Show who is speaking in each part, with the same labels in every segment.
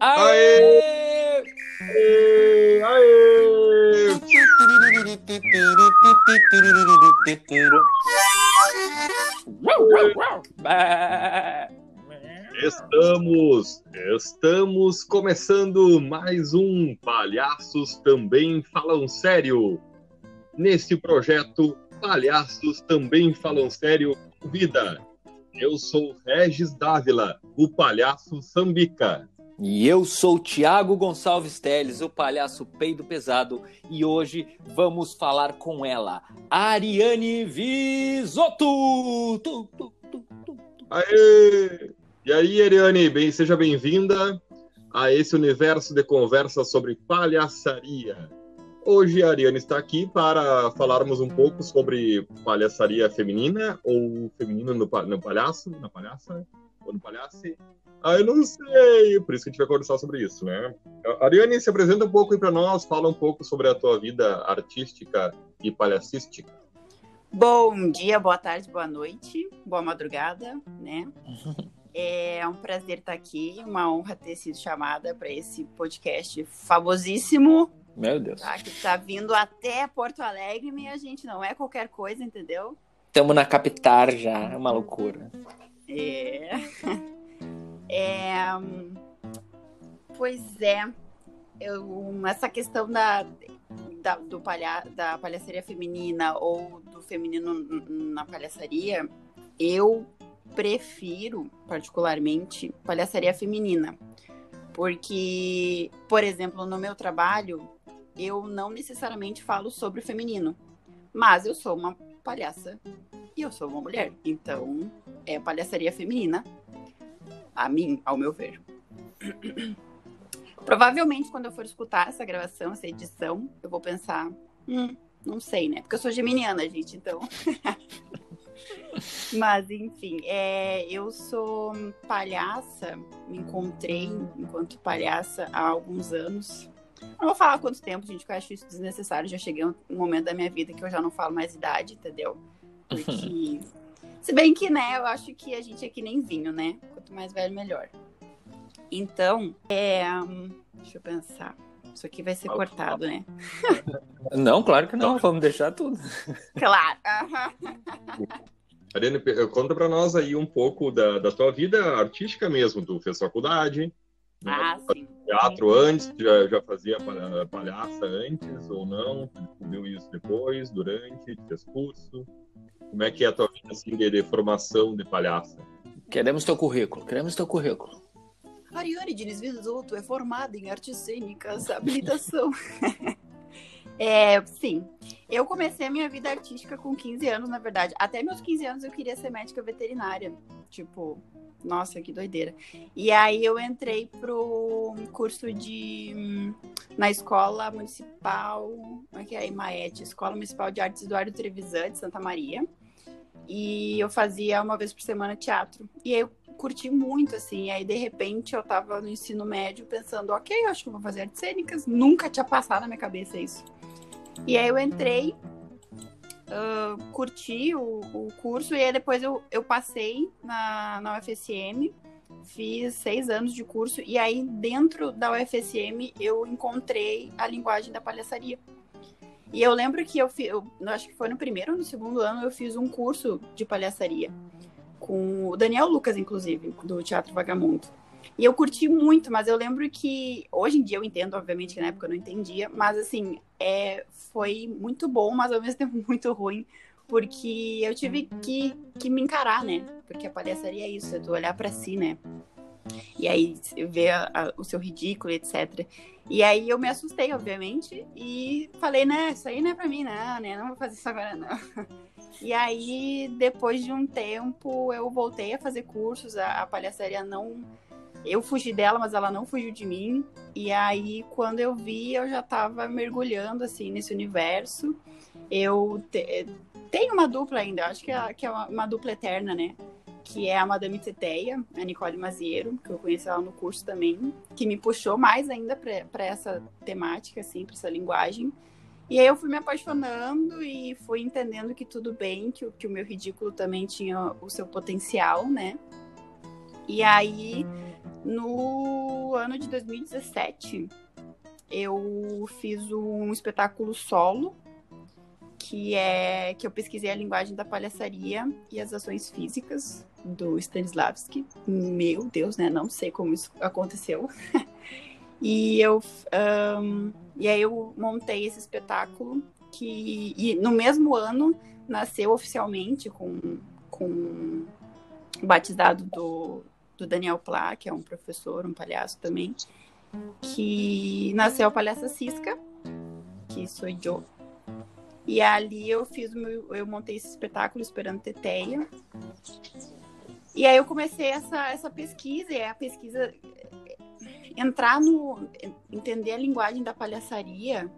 Speaker 1: Aê!
Speaker 2: Aê! Aê! Estamos, estamos começando mais um Palhaços Também Falam Sério. Neste projeto, Palhaços Também Falam Sério Vida. Eu sou Regis Dávila, o palhaço Sambica.
Speaker 1: E eu sou o Thiago Gonçalves Teles, o palhaço peido pesado, e hoje vamos falar com ela, Ariane Visoto.
Speaker 2: Aê! E aí, Ariane, bem, seja bem-vinda a esse universo de conversa sobre palhaçaria. Hoje a Ariane está aqui para falarmos um pouco sobre palhaçaria feminina ou feminino no, pa- no palhaço, na palhaça ou no palhace. Ah, eu não sei, por isso que a gente vai conversar sobre isso, né? Ariane, se apresenta um pouco aí para nós, fala um pouco sobre a tua vida artística e palhacística.
Speaker 3: Bom dia, boa tarde, boa noite, boa madrugada, né? É um prazer estar aqui, uma honra ter sido chamada para esse podcast famosíssimo,
Speaker 1: Meu Deus.
Speaker 3: tá? Que tá vindo até Porto Alegre, minha gente, não é qualquer coisa, entendeu?
Speaker 1: Estamos na capital já, é uma loucura.
Speaker 3: É. É, Pois é, eu, essa questão da, da, do palha, da palhaçaria feminina ou do feminino na palhaçaria, eu prefiro, particularmente, palhaçaria feminina. Porque, por exemplo, no meu trabalho, eu não necessariamente falo sobre o feminino, mas eu sou uma palhaça e eu sou uma mulher. Então, é palhaçaria feminina, a mim, ao meu ver. Provavelmente, quando eu for escutar essa gravação, essa edição, eu vou pensar, hum, não sei, né? Porque eu sou geminiana, gente, então. Mas, enfim, é, eu sou palhaça, me encontrei enquanto palhaça há alguns anos. Não vou falar quanto tempo, gente, que eu acho isso desnecessário. Já cheguei a um momento da minha vida que eu já não falo mais idade, entendeu? Porque. Se bem que, né, eu acho que a gente é que nem vinho, né? Quanto mais velho, melhor. Então, é. Deixa eu pensar. Isso aqui vai ser cortado, né?
Speaker 1: Não, claro que não, vamos deixar tudo.
Speaker 3: Claro.
Speaker 2: Ariane, conta para nós aí um pouco da, da tua vida artística mesmo. Tu fez faculdade, né?
Speaker 3: Ah, sim.
Speaker 2: teatro antes, já, já fazia palha- palhaça antes ou não? Tu descobriu isso depois, durante, fez curso? Como é que é a tua vida assim, de, de formação de palhaça?
Speaker 1: Queremos teu currículo, queremos teu currículo.
Speaker 3: Ariane Diniz Visoto é formada em artes cênicas, habilitação. é, sim. Eu comecei a minha vida artística com 15 anos, na verdade. Até meus 15 anos eu queria ser médica veterinária. Tipo, nossa, que doideira. E aí eu entrei pro curso de. hum, na escola municipal. Como é que é? Imaete, Escola Municipal de Artes Eduardo Trevisan, de Santa Maria. E eu fazia uma vez por semana teatro. E aí eu curti muito, assim. Aí, de repente, eu tava no ensino médio pensando, ok, eu acho que vou fazer artes cênicas. Nunca tinha passado na minha cabeça isso. E aí eu entrei, ah, curti o, o curso, e aí depois eu, eu passei na, na UFSM, fiz seis anos de curso, e aí dentro da UFSM eu encontrei a linguagem da palhaçaria. E eu lembro que eu, eu eu acho que foi no primeiro ou no segundo ano, eu fiz um curso de palhaçaria com o Daniel Lucas, inclusive, do Teatro Vagamundo. E eu curti muito, mas eu lembro que hoje em dia eu entendo, obviamente, que na época eu não entendia, mas assim, é, foi muito bom, mas ao mesmo tempo muito ruim, porque eu tive que, que me encarar, né? Porque a palhaçaria é isso, é tu olhar pra si, né? E aí ver o seu ridículo, etc. E aí eu me assustei, obviamente, e falei, né, isso aí não é pra mim, não, né? Não vou fazer isso agora, não. E aí, depois de um tempo, eu voltei a fazer cursos, a, a palhaçaria não. Eu fugi dela, mas ela não fugiu de mim. E aí, quando eu vi, eu já tava mergulhando, assim, nesse universo. Eu te- tenho uma dupla ainda, acho que é, que é uma, uma dupla eterna, né? Que é a Madame Teteia, a Nicole Maziero, que eu conheci ela no curso também, que me puxou mais ainda para essa temática, assim, para essa linguagem. E aí eu fui me apaixonando e fui entendendo que tudo bem, que, que o meu ridículo também tinha o seu potencial, né? E aí, no ano de 2017, eu fiz um espetáculo solo, que é que eu pesquisei a linguagem da palhaçaria e as ações físicas do Stanislavski. Meu Deus, né? Não sei como isso aconteceu. e eu um, e aí eu montei esse espetáculo que e no mesmo ano nasceu oficialmente com com o batizado do, do Daniel Plá, que é um professor, um palhaço também, que nasceu a palhaça Cisca, que sou eu. E ali eu fiz meu, eu montei esse espetáculo esperando Teteia. E aí eu comecei essa, essa pesquisa, e a pesquisa entrar no entender a linguagem da palhaçaria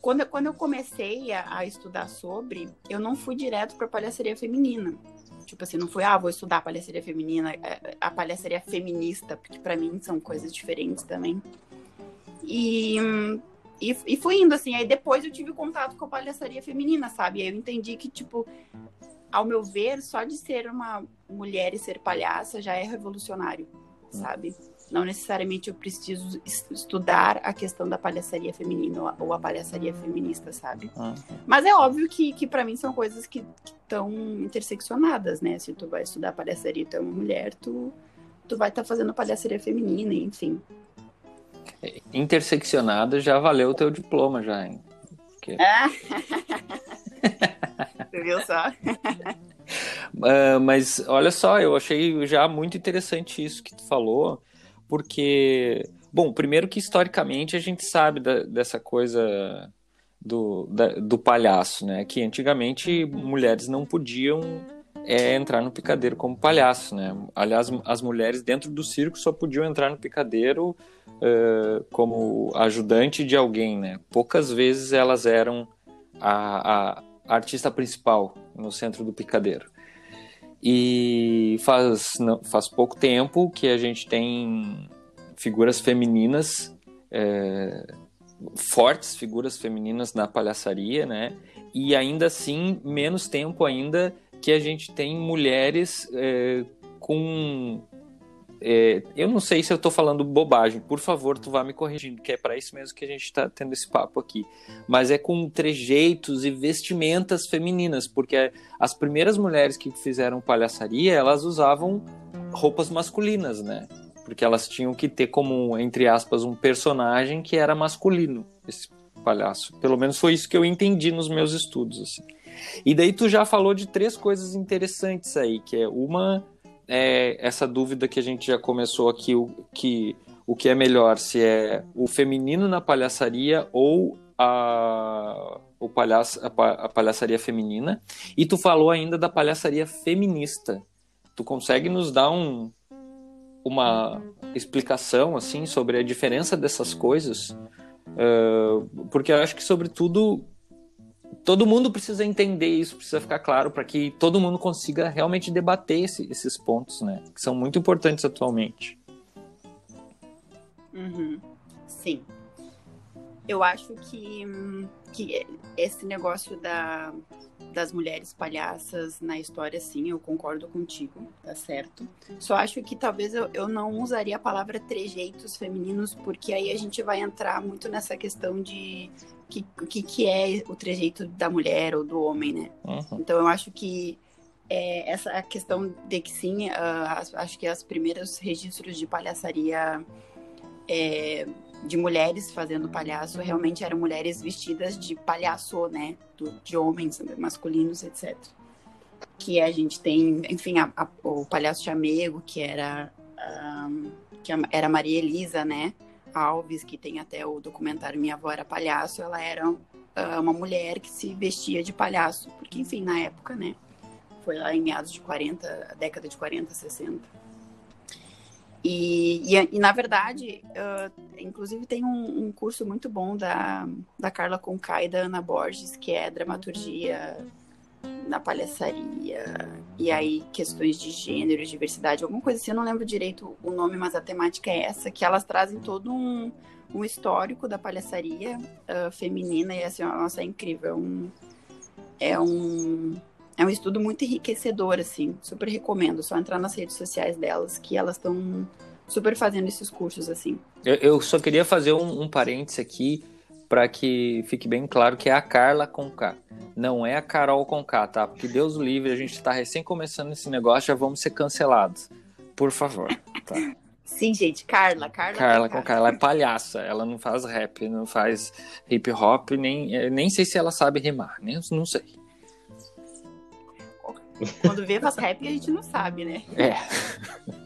Speaker 3: quando, quando eu comecei a, a estudar sobre, eu não fui direto para palhaçaria feminina. Tipo assim, não fui, ah, vou estudar palhaçaria feminina, é, a palhaçaria feminista, porque para mim são coisas diferentes também. E, e, e fui indo, assim, aí depois eu tive contato com a palhaçaria feminina, sabe? Aí eu entendi que, tipo, ao meu ver, só de ser uma mulher e ser palhaça já é revolucionário, sabe? Não necessariamente eu preciso estudar a questão da palhaçaria feminina ou a palhaçaria feminista, sabe? Uhum. Mas é óbvio que, que para mim são coisas que estão interseccionadas, né? Se tu vai estudar palhaçaria e tu é uma mulher, tu, tu vai estar tá fazendo palhaçaria feminina, enfim.
Speaker 1: Interseccionado já valeu o teu diploma, já, hein? Porque...
Speaker 3: Ah. Você viu só?
Speaker 1: Uh, mas olha só, eu achei já muito interessante isso que tu falou, porque, bom, primeiro que historicamente a gente sabe da, dessa coisa do, da, do palhaço, né? Que antigamente mulheres não podiam é, entrar no picadeiro como palhaço, né? Aliás, as mulheres dentro do circo só podiam entrar no picadeiro uh, como ajudante de alguém, né? Poucas vezes elas eram a, a artista principal no centro do picadeiro. E faz, não, faz pouco tempo que a gente tem figuras femininas, é, fortes figuras femininas na palhaçaria, né? E ainda assim, menos tempo ainda que a gente tem mulheres é, com é, eu não sei se eu estou falando bobagem, por favor, tu vá me corrigindo, que é para isso mesmo que a gente está tendo esse papo aqui. Mas é com trejeitos e vestimentas femininas, porque as primeiras mulheres que fizeram palhaçaria, elas usavam roupas masculinas, né? Porque elas tinham que ter como, entre aspas, um personagem que era masculino, esse palhaço. Pelo menos foi isso que eu entendi nos meus estudos, assim. E daí tu já falou de três coisas interessantes aí, que é uma é essa dúvida que a gente já começou aqui, o que, o que é melhor, se é o feminino na palhaçaria ou a, o palhaço, a, a palhaçaria feminina. E tu falou ainda da palhaçaria feminista. Tu consegue nos dar um, uma explicação assim sobre a diferença dessas coisas? Uh, porque eu acho que, sobretudo, todo mundo precisa entender isso, precisa ficar claro para que todo mundo consiga realmente debater esse, esses pontos, né? Que são muito importantes atualmente.
Speaker 3: Uhum. Sim. Eu acho que, que esse negócio da, das mulheres palhaças na história, sim, eu concordo contigo, tá certo. Só acho que talvez eu, eu não usaria a palavra trejeitos femininos, porque aí a gente vai entrar muito nessa questão de que, que, que é o trejeito da mulher ou do homem, né? Uhum. Então eu acho que é, essa questão de que sim, uh, acho que os primeiros registros de palhaçaria é, de mulheres fazendo palhaço realmente eram mulheres vestidas de palhaço, né? Do, de homens masculinos, etc. Que a gente tem, enfim, a, a, o palhaço chamego, que era, um, que era Maria Elisa, né? Alves, que tem até o documentário Minha Avó Era Palhaço, ela era uh, uma mulher que se vestia de palhaço, porque, enfim, na época, né? Foi lá em meados de 40, década de 40, 60. E, e, e na verdade, uh, inclusive tem um, um, curso muito bom da, da Carla Conká e da Ana Borges, que é dramaturgia na palhaçaria, e aí questões de gênero, diversidade, alguma coisa assim, eu não lembro direito o nome, mas a temática é essa, que elas trazem todo um, um histórico da palhaçaria uh, feminina, e assim, nossa, é incrível, é um, é um é um estudo muito enriquecedor, assim. Super recomendo. Só entrar nas redes sociais delas, que elas estão super fazendo esses cursos, assim.
Speaker 1: Eu, eu só queria fazer um, um parêntese aqui para que fique bem claro que é a Carla com K. Não é a Carol com K, tá? Porque Deus livre, a gente está recém começando esse negócio, já vamos ser cancelados. Por favor, tá?
Speaker 3: Sim, gente, Carla, Carla.
Speaker 1: Carla com K, ela é palhaça, ela não faz rap, não faz hip hop, nem, eh, nem sei se ela sabe rimar, nem, não sei.
Speaker 3: Quando vê faz rap, a gente não sabe, né?
Speaker 1: É.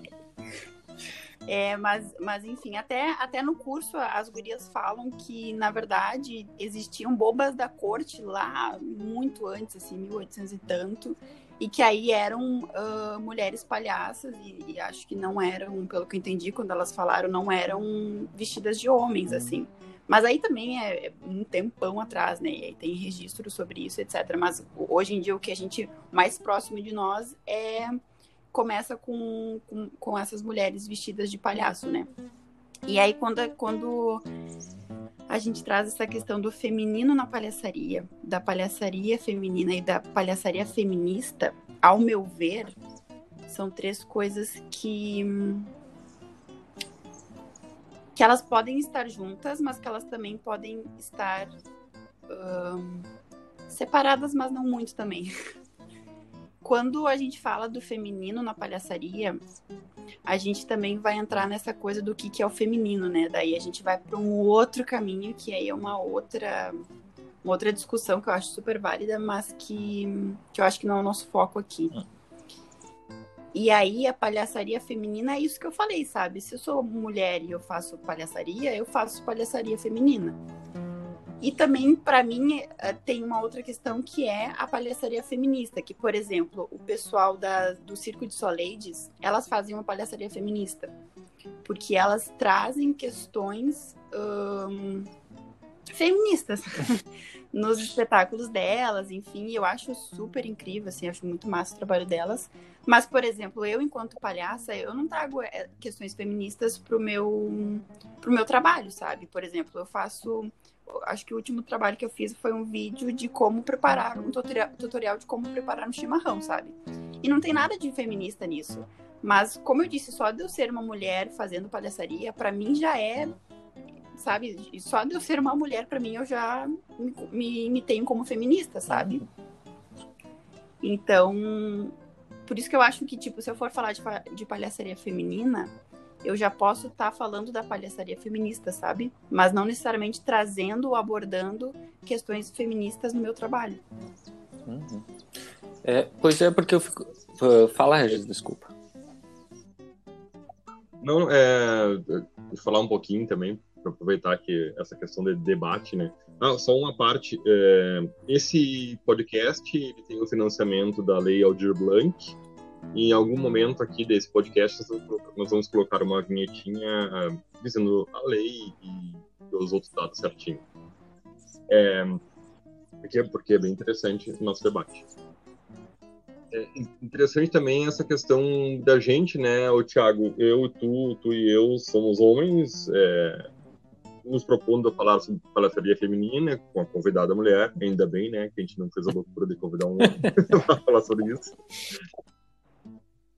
Speaker 3: É, mas, mas enfim, até, até no curso as gurias falam que, na verdade, existiam bobas da corte lá muito antes, assim, 1800 e tanto, e que aí eram uh, mulheres palhaças, e, e, acho que não eram, pelo que eu entendi quando elas falaram, não eram vestidas de homens, assim. Mas aí também é, é um tempão atrás, né? E aí tem registro sobre isso, etc. Mas hoje em dia o que a gente mais próximo de nós é começa com, com, com, essas mulheres vestidas de palhaço, né? E aí, quando, quando a gente traz essa questão do feminino na palhaçaria, da palhaçaria feminina e da palhaçaria feminista, ao meu ver, são três coisas que. que elas podem estar juntas, mas que elas também podem estar. Um, separadas, mas não muito também. quando a gente fala do feminino na palhaçaria, a gente também vai entrar nessa coisa do que, que é o feminino, né? Daí a gente vai para um outro caminho, que aí é uma outra, uma outra discussão que eu acho super válida, mas que, que eu acho que não é o nosso foco aqui. Hum. E aí a palhaçaria feminina é isso que eu falei, sabe? Se eu sou mulher e eu faço palhaçaria, eu faço palhaçaria feminina. E também, para mim, é, tem uma outra questão que é a palhaçaria feminista, que, por exemplo, o pessoal da, do Circo de Soleides, elas fazem uma palhaçaria feminista, porque elas trazem questões hum, feministas nos espetáculos delas, enfim, eu acho super incrível, assim, acho muito massa o trabalho delas. Mas, por exemplo, eu, enquanto palhaça, eu não trago é, questões feministas pro meu, pro meu trabalho, sabe? Por exemplo, eu faço acho que o último trabalho que eu fiz foi um vídeo de como preparar, um tutorial, de como preparar um chimarrão, sabe? E não tem nada de feminista nisso. Mas, como eu disse, só de eu ser uma mulher fazendo palhaçaria, para mim já é, sabe? Só de eu ser uma mulher, para mim, eu já me, me, me tenho como feminista, sabe? Então, por isso que eu acho que, tipo, se eu for falar de, de palhaçaria feminina, eu já posso estar tá falando da palhaçaria feminista, sabe? Mas não necessariamente trazendo ou abordando questões feministas no meu trabalho.
Speaker 1: Uhum. É, pois é, porque eu fico. Fala, Regis, desculpa.
Speaker 2: Não, é. falar um pouquinho também, para aproveitar que essa questão de debate, né? Ah, só uma parte. É, esse podcast ele tem o financiamento da Lei Aldir Blanc, em algum momento aqui desse podcast, nós vamos colocar uma vinhetinha uh, dizendo a lei e os outros dados certinho. É, porque é bem interessante o nosso debate. É interessante também essa questão da gente, né, o Thiago, eu, tu, tu e eu somos homens, é, nos propondo a falar sobre palhaçaria feminina com a convidada mulher, ainda bem, né, que a gente não fez a loucura de convidar um homem para falar sobre isso.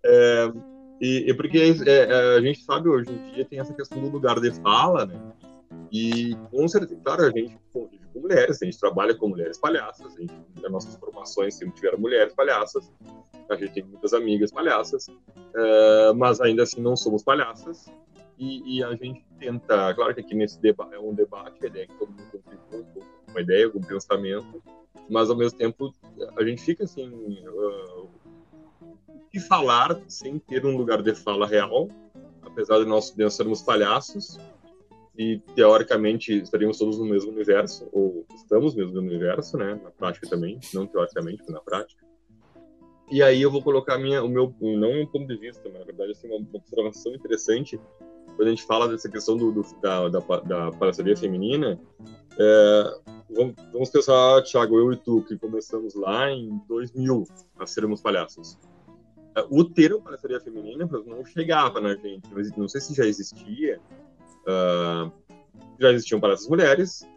Speaker 2: É, e, e, porque é, é, a gente sabe hoje em dia tem essa questão do lugar de fala, né? E com certeza, claro, a gente com mulheres, a gente trabalha com mulheres palhaças, a gente, nas nossas formações sempre tiveram mulheres palhaças, a gente tem muitas amigas palhaças, é, mas ainda assim não somos palhaças. E, e, a gente tenta, claro que aqui nesse debate é um debate, a ideia é que todo mundo contribui com uma ideia, com um pensamento, mas ao mesmo tempo a gente fica assim, uh, que falar sem ter um lugar de fala real, apesar de nós, de sermos palhaços e teoricamente estaríamos todos no mesmo universo, ou estamos no mesmo universo, né? Na prática também, não teoricamente, mas na prática. E aí eu vou colocar minha, o meu, não um ponto de vista, mas na verdade assim, uma observação interessante quando a gente fala dessa questão do, do da, da, da palhaçaria feminina. É, vamos, vamos pensar, Thiago, eu e tu, que começamos lá em 2000 a sermos palhaços o termo palhaçaria feminina não chegava na gente. Não sei se já existia. Uh, já existiam palestras mulheres.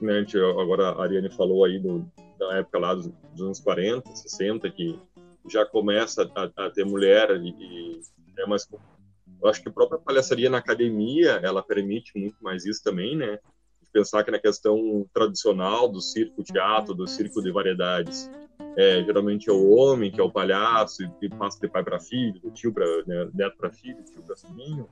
Speaker 2: Né, agora a Ariane falou aí do, da época lá dos, dos, anos 40, 60, que já começa a, a ter mulher e, e é mais eu acho que a própria palhaçaria na academia ela permite muito mais isso também, né? pensar que na questão tradicional do circo teatro, do circo de variedades, é, geralmente é o homem que é o palhaço e, passa de pai para filho, do tio para né, neto para filho, tio para sobrinho.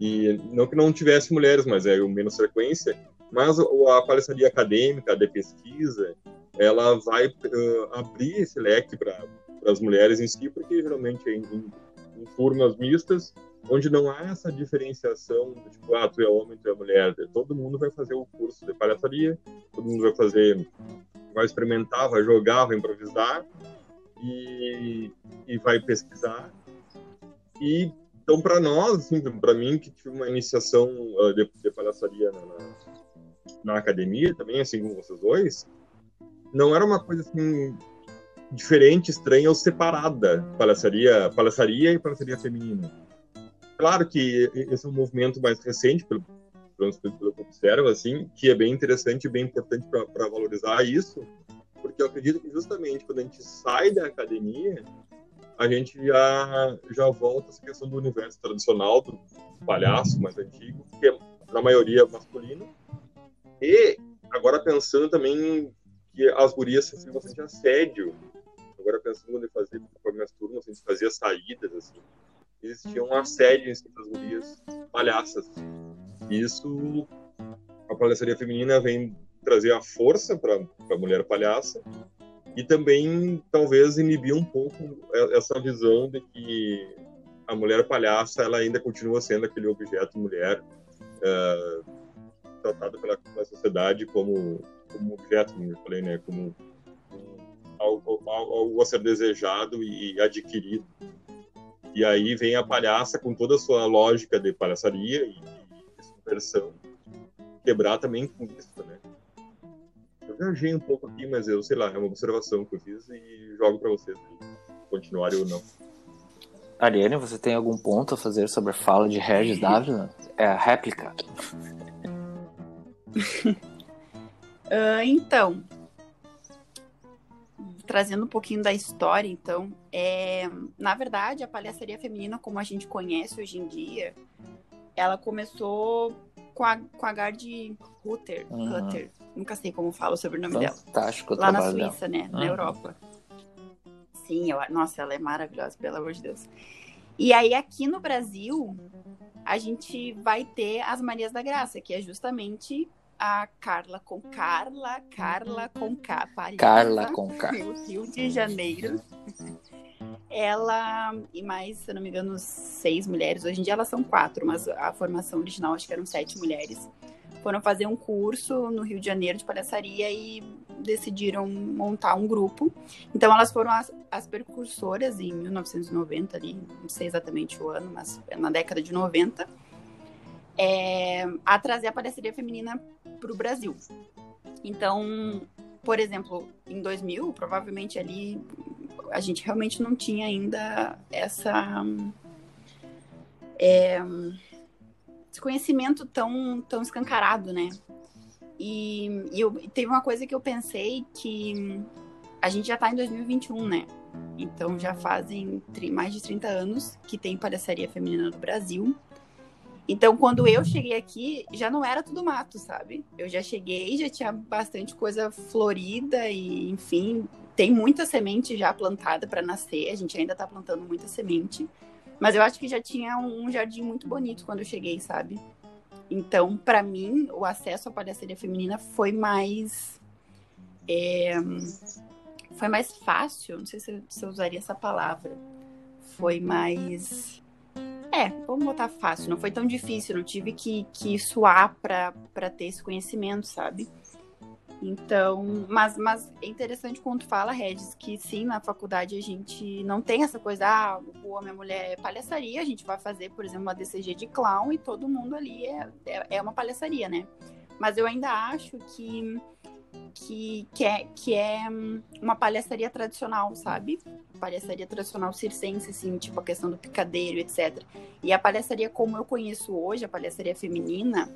Speaker 2: E não que não tivesse mulheres, mas é o menos frequência. Mas a palhaçaria acadêmica, de pesquisa, ela vai uh, abrir esse leque para as mulheres em si, porque geralmente é em, em, em turmas mistas onde não há essa diferenciação de tipo, ah, tu é homem, tu é mulher. Todo mundo vai fazer o curso de palhaçaria, todo mundo vai fazer, vai experimentar, vai jogar, vai improvisar e, e vai pesquisar. E então, para nós, assim, para mim, que tive uma iniciação uh, de, de, palhaçaria na, na, na, academia, também, assim como vocês dois, não era uma coisa assim diferente, estranha ou separada, palhaçaria, palhaçaria e palhaçaria feminina Claro que esse é um movimento mais recente, pelo, pelo, pelo que eu observo, assim, que é bem interessante e bem importante para valorizar isso, porque eu acredito que justamente quando a gente sai da academia, a gente já, já volta a essa questão do universo tradicional, do palhaço mais antigo, que é, na maioria, masculino. E, agora pensando também que as gurias sofriam bastante assédio, agora pensando em fazer, com as minhas turmas, a gente fazia saídas, assim, existia um assédio em cima das gurias palhaças. Isso, a palhaçaria feminina vem trazer a força para a mulher palhaça e também talvez inibir um pouco essa visão de que a mulher palhaça ela ainda continua sendo aquele objeto mulher uh, tratado pela, pela, sociedade como como objeto, como eu falei, né, como algo, algo a ser desejado e adquirido. E aí vem a palhaça com toda a sua lógica de palhaçaria e, subversão, quebrar também com isso, né? Eu viajei um pouco aqui, mas eu sei lá, é uma observação que eu fiz e jogo para vocês continuarem ou não.
Speaker 1: Ariane, você tem algum ponto a fazer sobre a fala de Regis Dávila? É a réplica.
Speaker 3: uh, então, trazendo um pouquinho da história, então, é, na verdade, a palhaçaria feminina, como a gente conhece hoje em dia, ela começou com a, com a Gard Rutter, uhum. nunca sei como fala o sobrenome
Speaker 1: Fantástico
Speaker 3: dela. Lá na Suíça, né, uhum. na Europa. Sim, eu, nossa, ela é maravilhosa, pelo amor de Deus. E aí, aqui no Brasil, a gente vai ter as Marias da Graça, que é justamente a Carla com Carla, Carla com K, Paris,
Speaker 1: Carla com K.
Speaker 3: Rio de Janeiro. Ela e mais, se não me engano, seis mulheres. Hoje em dia elas são quatro, mas a formação original acho que eram sete mulheres. Foram fazer um curso no Rio de Janeiro de palhaçaria e decidiram montar um grupo. Então elas foram as, as precursoras em 1990 ali, não sei exatamente o ano, mas na década de 90 é, a trazer a palhaçaria feminina para o Brasil. Então, por exemplo, em 2000, provavelmente ali a gente realmente não tinha ainda essa é, esse conhecimento tão tão escancarado, né? E, e eu, teve uma coisa que eu pensei que a gente já está em 2021, né? Então já fazem mais de 30 anos que tem palhaçaria feminina no Brasil. Então, quando eu cheguei aqui, já não era tudo mato, sabe? Eu já cheguei, já tinha bastante coisa florida e, enfim, tem muita semente já plantada para nascer. A gente ainda está plantando muita semente. Mas eu acho que já tinha um jardim muito bonito quando eu cheguei, sabe? Então, para mim, o acesso à palhaçaria feminina foi mais. É, foi mais fácil, não sei se eu usaria essa palavra. Foi mais é, vamos botar fácil. Não foi tão difícil, não tive que, que suar para ter esse conhecimento, sabe? Então, mas, mas é interessante quando tu fala, Regis, que sim, na faculdade a gente não tem essa coisa, ah, o homem e a mulher é palhaçaria, a gente vai fazer, por exemplo, uma DCG de clown e todo mundo ali é, é, é uma palhaçaria, né? Mas eu ainda acho que que, que, é, que é uma palhaçaria tradicional, sabe? Palhaçaria tradicional circense, assim, tipo a questão do picadeiro, etc. E a palhaçaria como eu conheço hoje, a palhaçaria feminina,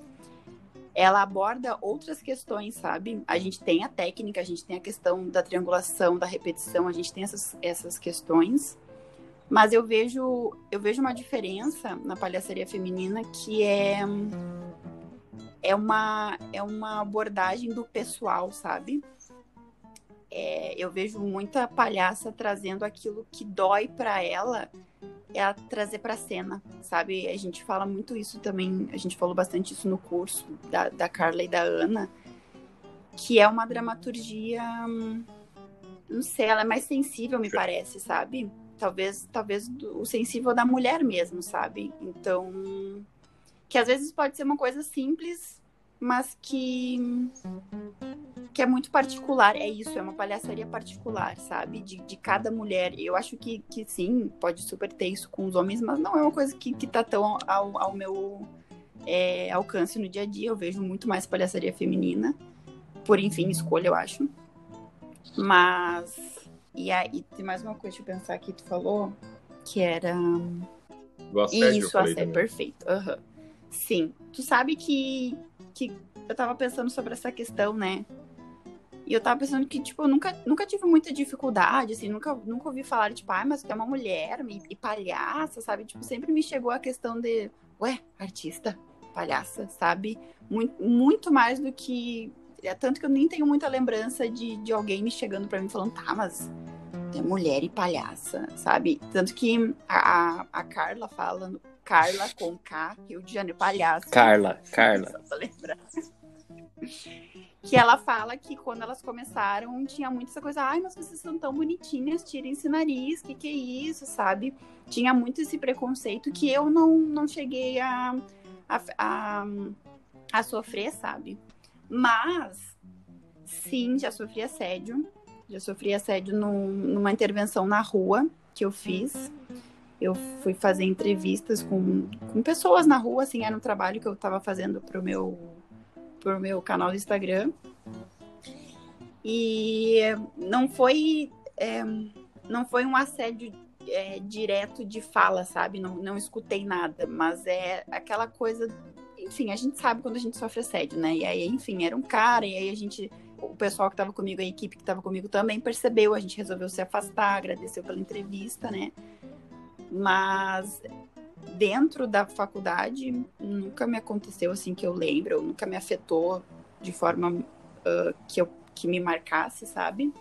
Speaker 3: ela aborda outras questões, sabe? A gente tem a técnica, a gente tem a questão da triangulação, da repetição, a gente tem essas, essas questões. Mas eu vejo, eu vejo uma diferença na palhaçaria feminina que é é uma é uma abordagem do pessoal, sabe? É, eu vejo muita palhaça trazendo aquilo que dói para ela é trazer para cena, sabe? A gente fala muito isso também, a gente falou bastante isso no curso da, da Carla e da Ana, que é uma dramaturgia, não sei, ela é mais sensível, me parece, sabe? Talvez, talvez o sensível da mulher mesmo, sabe? Então, que às vezes pode ser uma coisa simples, mas que que é muito particular, é isso, é uma palhaçaria particular, sabe? De, de cada mulher. Eu acho que, que sim, pode super ter isso com os homens, mas não é uma coisa que, que tá tão ao, ao meu é, alcance no dia a dia. Eu vejo muito mais palhaçaria feminina, por enfim, escolha, eu acho. Mas. E aí, tem mais uma coisa de pensar que tu falou, que era.
Speaker 2: Do assédio,
Speaker 3: isso, assédio, perfeito. Uhum. Sim. Tu sabe que, que eu tava pensando sobre essa questão, né? E eu tava pensando que, tipo, eu nunca, nunca tive muita dificuldade, assim, nunca, nunca ouvi falar, tipo, ah, mas tu é uma mulher e, e palhaça, sabe? Tipo, sempre me chegou a questão de, ué, artista, palhaça, sabe? Muito, muito mais do que. É tanto que eu nem tenho muita lembrança de, de alguém me chegando para mim falando, tá, mas é mulher e palhaça, sabe? Tanto que a, a Carla fala, Carla com K, Rio de Janeiro, palhaça.
Speaker 1: Carla, Carla.
Speaker 3: Só pra lembrar que ela fala que quando elas começaram tinha muito essa coisa, ai, mas vocês são tão bonitinhas, tirem esse nariz, que que é isso, sabe? Tinha muito esse preconceito que eu não, não cheguei a, a, a, a sofrer, sabe? Mas, sim, já sofri assédio, já sofri assédio num, numa intervenção na rua que eu fiz. Eu fui fazer entrevistas com, com pessoas na rua, assim, era um trabalho que eu estava fazendo pro meu pro meu canal do Instagram. E não foi é, não foi um assédio é, direto de fala, sabe? Não, não escutei nada, mas é aquela coisa. Enfim, a gente sabe quando a gente sofre assédio, né? E aí, enfim, era um cara, e aí a gente. O pessoal que estava comigo, a equipe que estava comigo também percebeu, a gente resolveu se afastar, agradeceu pela entrevista, né? Mas dentro da faculdade nunca me aconteceu assim que eu lembro, nunca me afetou de forma uh, que, eu, que me marcasse, sabe?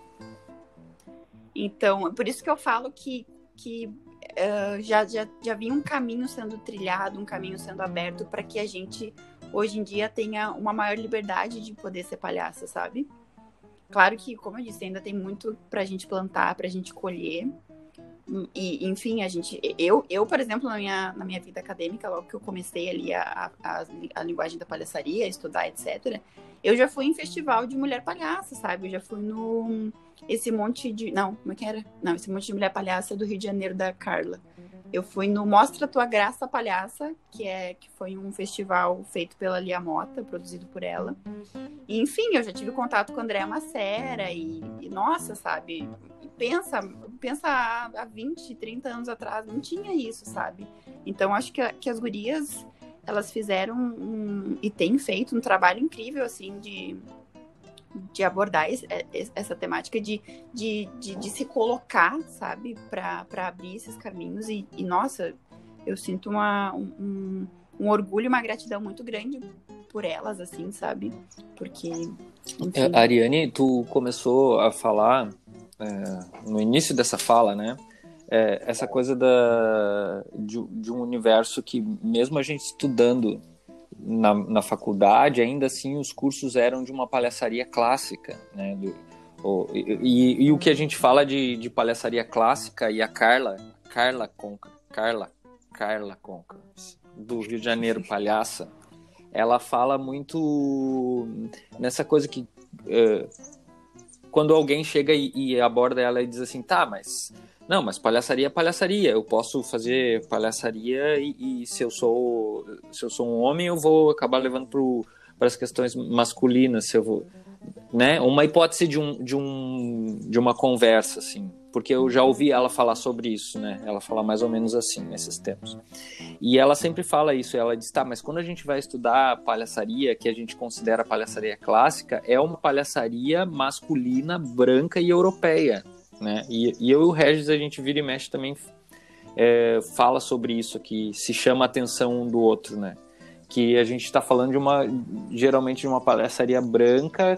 Speaker 3: Então, por isso que eu falo que, que uh, já, já, já vinha um caminho sendo trilhado, um caminho sendo aberto para que a gente, hoje em dia, tenha uma maior liberdade de poder ser palhaça, sabe? Claro que, como eu disse, ainda tem muito para a gente plantar, para a gente colher, e, enfim, a gente, eu, eu, por exemplo, na minha, na minha vida acadêmica, logo que eu comecei ali a, a, a linguagem da palhaçaria, estudar, etc., eu já fui em festival de mulher palhaça, sabe? Eu já fui no. Esse monte de. Não, como é que era? Não, esse monte de mulher palhaça do Rio de Janeiro da Carla. Eu fui no Mostra Tua Graça Palhaça, que é que foi um festival feito pela Lia Mota, produzido por ela. E, enfim, eu já tive contato com Andréa Macera e, e, nossa, sabe? Pensa, pensa há, há 20, 30 anos atrás, não tinha isso, sabe? Então, acho que, que as gurias, elas fizeram um, e têm feito um trabalho incrível, assim, de de abordar esse, é, essa temática de, de, de, de, se colocar, sabe, para abrir esses caminhos. E, e, nossa, eu sinto uma, um, um orgulho e uma gratidão muito grande por elas, assim, sabe? Porque. Enfim...
Speaker 1: É, Ariane, tu começou a falar é, no início dessa fala, né? É, essa coisa da, de, de um universo que, mesmo a gente estudando na, na faculdade, ainda assim os cursos eram de uma palhaçaria clássica, né? Do, o, e, e, o que a gente fala de, de palhaçaria clássica e a Carla, Carla Conca, Carla, Carla Conca, do Rio de Janeiro, palhaça, ela fala muito nessa coisa que uh, quando alguém chega e, e aborda ela e diz assim, tá, mas não, mas palhaçaria é palhaçaria. Eu posso fazer palhaçaria e, e, se eu sou se eu sou um homem, eu vou acabar levando para as questões masculinas. Se eu vou... né? Uma hipótese de, um, de, um, de uma conversa, assim, porque eu já ouvi ela falar sobre isso, né? Ela fala mais ou menos assim nesses tempos. E ela sempre fala isso. Ela diz, tá, mas quando a gente vai estudar palhaçaria, que a gente considera palhaçaria clássica, é uma palhaçaria masculina, branca e europeia, né? E, e eu e o Regis a gente vira e mexe também é, fala sobre isso aqui, se chama a atenção um do outro, né? Que a gente está falando de uma, geralmente de uma palhaçaria branca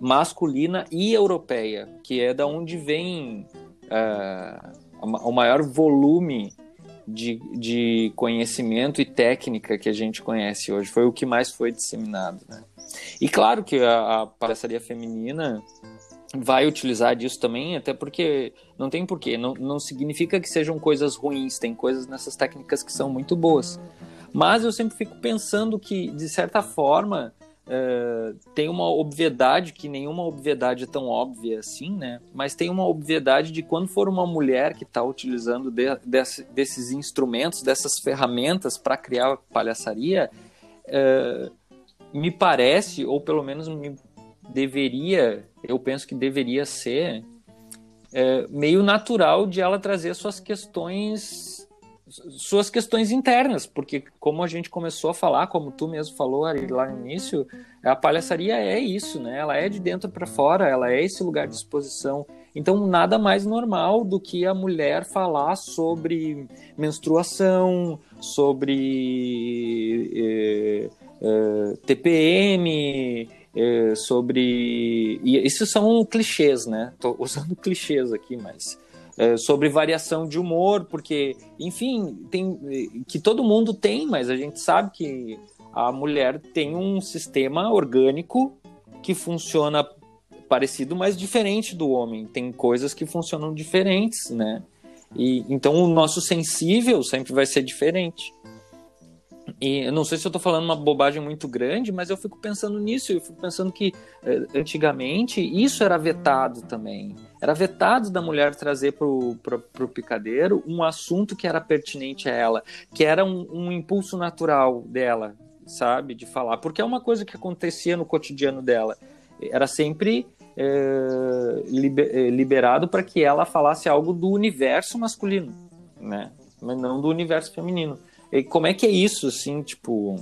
Speaker 1: masculina e europeia, que é da onde vem uh, o maior volume de, de conhecimento e técnica que a gente conhece hoje. Foi o que mais foi disseminado. Né? E claro que a, a palhaçaria feminina vai utilizar disso também, até porque não tem porquê, não, não significa que sejam coisas ruins, tem coisas nessas técnicas que são muito boas. Mas eu sempre fico pensando que, de certa forma, Uh, tem uma obviedade que nenhuma obviedade é tão óbvia assim, né? Mas tem uma obviedade de quando for uma mulher que está utilizando de, desse, desses instrumentos, dessas ferramentas para criar palhaçaria, uh, me parece, ou pelo menos me deveria, eu penso que deveria ser uh, meio natural de ela trazer suas questões suas questões internas, porque como a gente começou a falar, como tu mesmo falou lá no início, a palhaçaria é isso, né? Ela é de dentro para fora, ela é esse lugar de exposição. Então, nada mais normal do que a mulher falar sobre menstruação, sobre eh, eh, TPM, eh, sobre. E esses são clichês, né? Tô usando clichês aqui, mas é, sobre variação de humor, porque, enfim, tem que todo mundo tem, mas a gente sabe que a mulher tem um sistema orgânico que funciona parecido, mas diferente do homem. Tem coisas que funcionam diferentes, né? E então o nosso sensível sempre vai ser diferente. E eu não sei se eu estou falando uma bobagem muito grande, mas eu fico pensando nisso. Eu fico pensando que eh, antigamente isso era vetado também. Era vetado da mulher trazer para o picadeiro um assunto que era pertinente a ela, que era um, um impulso natural dela, sabe, de falar. Porque é uma coisa que acontecia no cotidiano dela. Era sempre é, liberado para que ela falasse algo do universo masculino, né? Mas não do universo feminino. E como é que é isso, assim, tipo,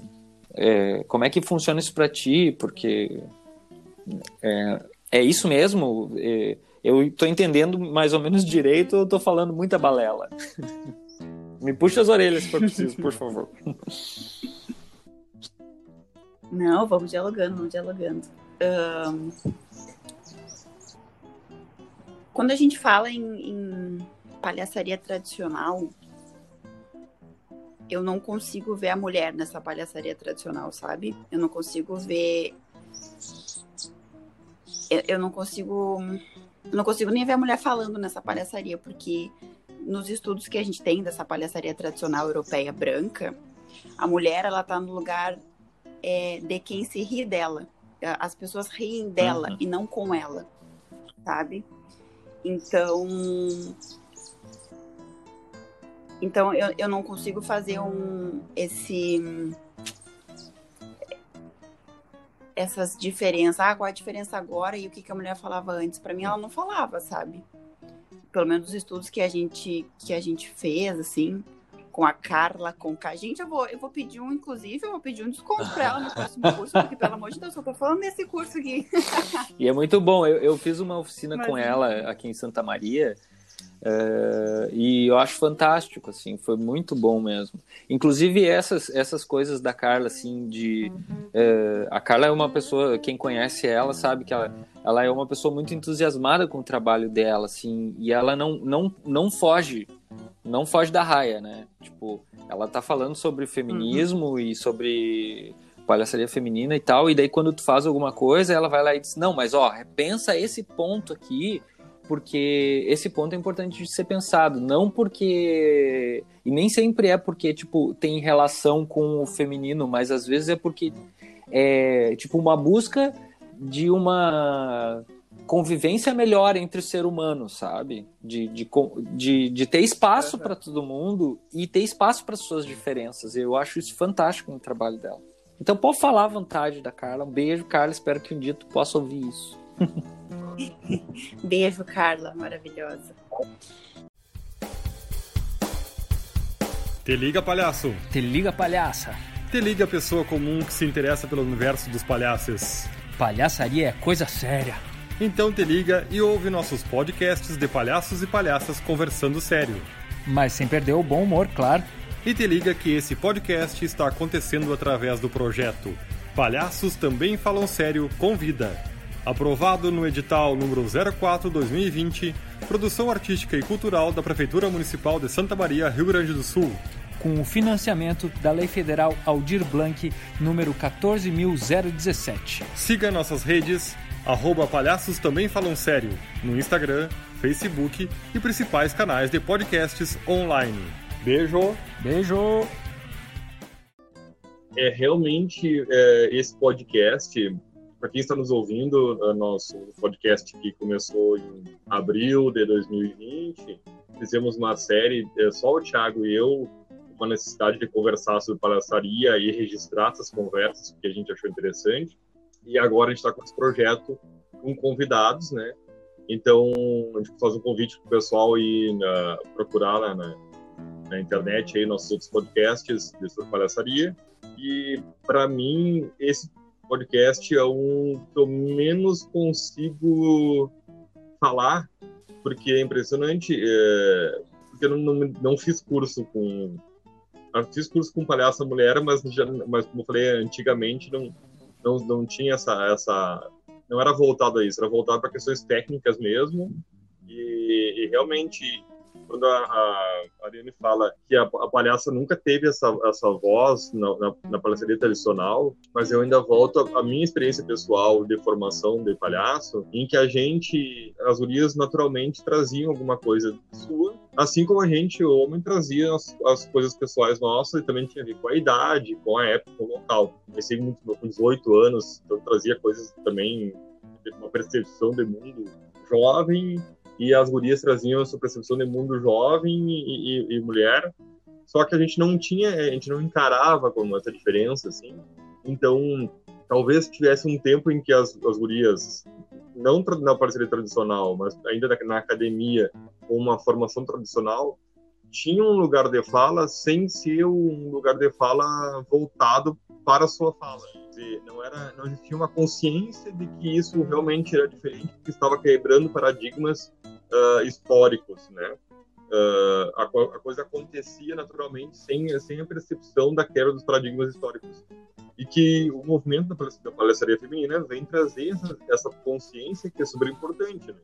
Speaker 1: é, como é que funciona isso para ti? Porque é, é isso mesmo? É, eu estou entendendo mais ou menos direito ou estou falando muita balela? Me puxa as orelhas se for preciso, por favor.
Speaker 3: Não, vamos dialogando, vamos dialogando. Um... Quando a gente fala em, em palhaçaria tradicional, eu não consigo ver a mulher nessa palhaçaria tradicional, sabe? Eu não consigo ver. Eu, eu não consigo. Eu não consigo nem ver a mulher falando nessa palhaçaria, porque nos estudos que a gente tem dessa palhaçaria tradicional europeia branca, a mulher ela tá no lugar é, de quem se ri dela. As pessoas riem dela uhum. e não com ela, sabe? Então, então eu, eu não consigo fazer um esse essas diferenças. Ah, qual é a diferença agora e o que, que a mulher falava antes? Para mim ela não falava, sabe? Pelo menos os estudos que a gente que a gente fez assim, com a Carla, com a gente, eu vou, eu vou pedir um, inclusive, eu vou pedir um desconto para ela no próximo curso, porque, pelo amor de Deus, eu tô falando desse curso aqui.
Speaker 1: e é muito bom, eu, eu fiz uma oficina Mas, com ela aqui em Santa Maria, é, e eu acho fantástico, assim, foi muito bom mesmo. Inclusive essas, essas coisas da Carla, assim, de é, a Carla é uma pessoa, quem conhece ela sabe que ela, ela é uma pessoa muito entusiasmada com o trabalho dela, assim, e ela não, não, não foge, não foge da raia, né? Tipo, ela tá falando sobre feminismo uhum. e sobre palhaçaria feminina e tal, e daí quando tu faz alguma coisa, ela vai lá e diz, não, mas ó, pensa esse ponto aqui porque esse ponto é importante de ser pensado, não porque e nem sempre é porque tipo tem relação com o feminino, mas às vezes é porque é tipo uma busca de uma convivência melhor entre o ser humano, sabe? De, de, de, de ter espaço para todo mundo e ter espaço para suas diferenças. Eu acho isso fantástico no trabalho dela. Então pode falar à vontade da Carla. Um beijo, Carla. Espero que um dia tu possa ouvir isso.
Speaker 3: beijo, Carla. Maravilhosa.
Speaker 4: Te liga, palhaço.
Speaker 1: Te liga, palhaça.
Speaker 4: Te liga, pessoa comum que se interessa pelo universo dos palhaços.
Speaker 1: Palhaçaria é coisa séria.
Speaker 4: Então te liga e ouve nossos podcasts de palhaços e palhaças conversando sério.
Speaker 1: Mas sem perder o bom humor, claro.
Speaker 4: E te liga que esse podcast está acontecendo através do projeto Palhaços Também Falam Sério Convida. Aprovado no edital número 04-2020, produção artística e cultural da Prefeitura Municipal de Santa Maria, Rio Grande do Sul.
Speaker 1: Com o financiamento da Lei Federal Aldir Blanc, número 14.017.
Speaker 4: Siga nossas redes, arroba Palhaços Também Falam Sério, no Instagram, Facebook e principais canais de podcasts online. Beijo!
Speaker 1: Beijo!
Speaker 2: É realmente é, esse podcast, para quem está nos ouvindo, é nosso podcast que começou em abril de 2020, fizemos uma série, é, só o Thiago e eu, uma necessidade de conversar sobre palhaçaria e registrar essas conversas que a gente achou interessante. E agora a gente está com esse projeto com convidados, né? Então, a gente faz um convite para o pessoal ir uh, procurar lá na, na, internet aí nossos outros podcasts de palhaçaria. E, para mim, esse podcast é um que eu menos consigo falar, porque é impressionante. É, porque eu não, não, não fiz curso com fiz curso com palhaça mulher, mas, já, mas como eu falei antigamente, não, não, não tinha essa, essa. Não era voltado a isso, era voltado para questões técnicas mesmo. E, e realmente quando a, a Ariane fala que a, a, palhaça nunca teve essa, essa voz na, na, na palhaçaria tradicional, mas eu ainda volto à minha experiência pessoal de formação de palhaço, em que a gente, as gurias naturalmente traziam alguma coisa sua, assim como a gente, o homem, trazia as, as coisas pessoais nossas e também tinha a ver com a idade, com a época, com o local. Comecei muito com 18 anos, então trazia coisas também, uma percepção de mundo jovem e as gurias traziam a sua percepção de mundo jovem e, e, e, mulher, só que a gente não tinha, a gente não encarava como essa diferença, assim. Então, talvez tivesse um tempo em que as, as gurias, não na parceria tradicional, mas ainda na, na academia, com uma formação tradicional, tinham um lugar de fala sem ser um lugar de fala voltado para a sua fala não era, não existia uma consciência de que isso realmente era diferente, porque estava quebrando paradigmas uh, históricos, né? Uh, a, a, coisa acontecia naturalmente sem, sem a percepção da quebra dos paradigmas históricos. E que o movimento da palhaçaria feminina vem trazer essa, essa consciência que é super importante, né?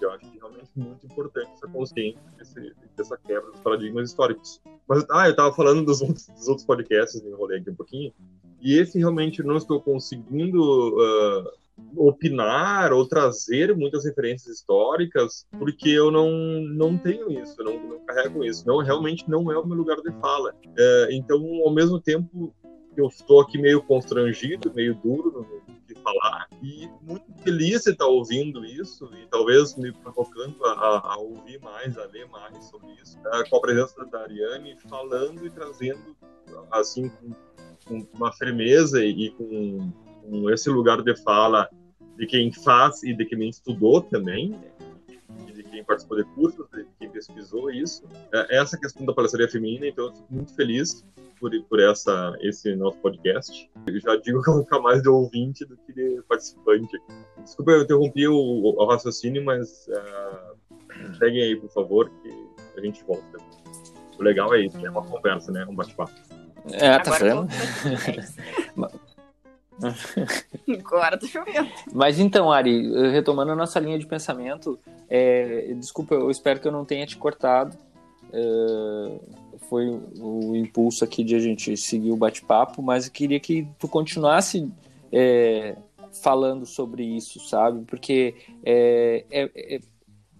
Speaker 2: Eu acho que realmente muito importante essa consciência desse, dessa quebra dos paradigmas históricos. Mas, ah, eu estava falando dos outros, dos outros podcasts, me enrolei aqui um pouquinho, e esse realmente não estou conseguindo uh, opinar ou trazer muitas referências históricas, porque eu não, não tenho isso, eu não, não carrego isso. Não, realmente não é o meu lugar de fala. Uh, então, ao mesmo tempo, eu estou aqui meio constrangido, meio duro de falar e muito feliz de estar ouvindo isso e talvez me provocando a, a ouvir mais, a ler mais sobre isso, uh, com a presença da Ariane falando e trazendo assim com, com uma firmeza e, com, com, esse lugar de fala de quem faz e de quem estudou também, quem participou de cursos, de quem pesquisou isso. É, essa questão da palhaçaria feminina, então eu fico muito feliz por, por essa, esse nosso podcast. Eu já digo que eu vou ficar mais de ouvinte do que de participante. Desculpa, eu interrompi o, o raciocínio, mas uh, seguem aí, por favor, que a gente volta. O legal é isso, é uma conversa, né? Um bate-papo.
Speaker 1: É, tá vendo?
Speaker 3: Agora tá chovendo.
Speaker 1: Mas então, Ari, retomando a nossa linha de pensamento, é, desculpa, eu espero que eu não tenha te cortado. É, foi o impulso aqui de a gente seguir o bate-papo, mas eu queria que tu continuasse é, falando sobre isso, sabe? Porque é, é, é,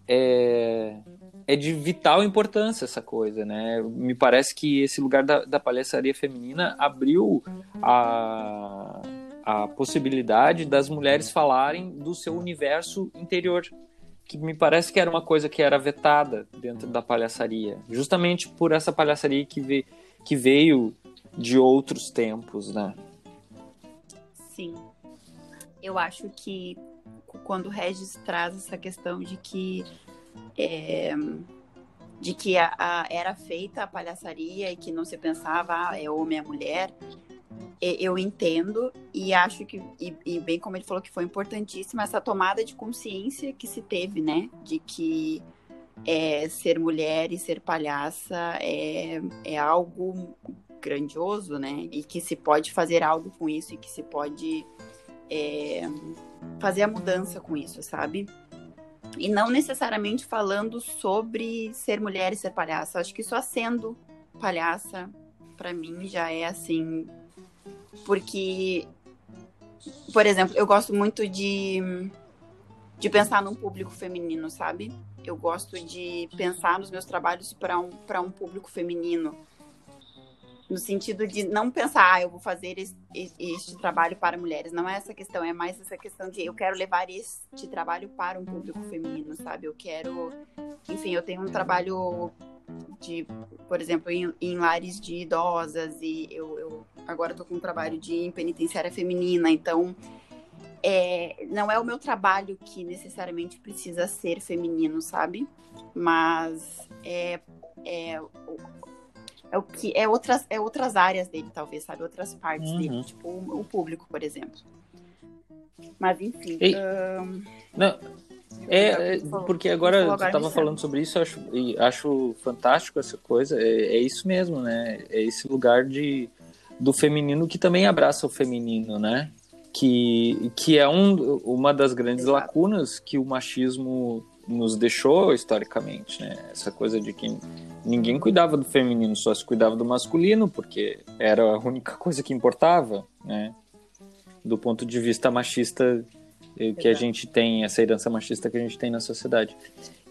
Speaker 1: é, é de vital importância essa coisa, né? Me parece que esse lugar da, da palhaçaria feminina abriu a, a possibilidade das mulheres falarem do seu universo interior que me parece que era uma coisa que era vetada dentro da palhaçaria, justamente por essa palhaçaria que, ve que veio de outros tempos, né?
Speaker 3: assim, eu acho que quando o Regis traz essa questão de que é, de que a, a, era feita a palhaçaria e que não se pensava ah, é homem é mulher eu entendo e acho que e, e, bem como ele falou que foi importantíssima essa tomada de consciência que se teve né de que é, ser mulher e ser palhaça é, é algo grandioso né e que se pode fazer algo com isso e que se pode é, fazer a mudança com isso sabe e não necessariamente falando sobre ser mulher e ser palhaça. Acho que só sendo palhaça, para mim, já é assim. Porque, por exemplo, eu gosto muito de, de pensar num público feminino, sabe? Eu gosto de pensar nos meus trabalhos para um, um público feminino no sentido de não pensar, ah, eu vou fazer este, este, trabalho para mulheres. Não é essa questão, é mais essa questão de eu quero levar este trabalho para um público feminino, sabe? Eu quero, enfim, eu tenho um trabalho de, por exemplo, em, em lares de idosas e eu, eu agora estou com um trabalho de penitenciária feminina, então é, não é o meu trabalho que necessariamente precisa ser feminino, sabe? Mas é, é é o que é outras é outras áreas dele talvez sabe outras partes uhum. dele tipo o, o, público por exemplo mas enfim um...
Speaker 1: não é, é porque agora tu estava falando sobre isso, eu acho, acho fantástico essa coisa. É, é, isso mesmo, né? É esse lugar de, do feminino que também abraça o feminino, né? Que, que é um, uma das grandes Exato. lacunas que o machismo nos deixou historicamente, né? Essa coisa de que ninguém cuidava do feminino, só se cuidava do masculino, porque era a única coisa que importava, né? Do ponto de vista machista eh, que a gente tem, essa herança machista que a gente tem na sociedade.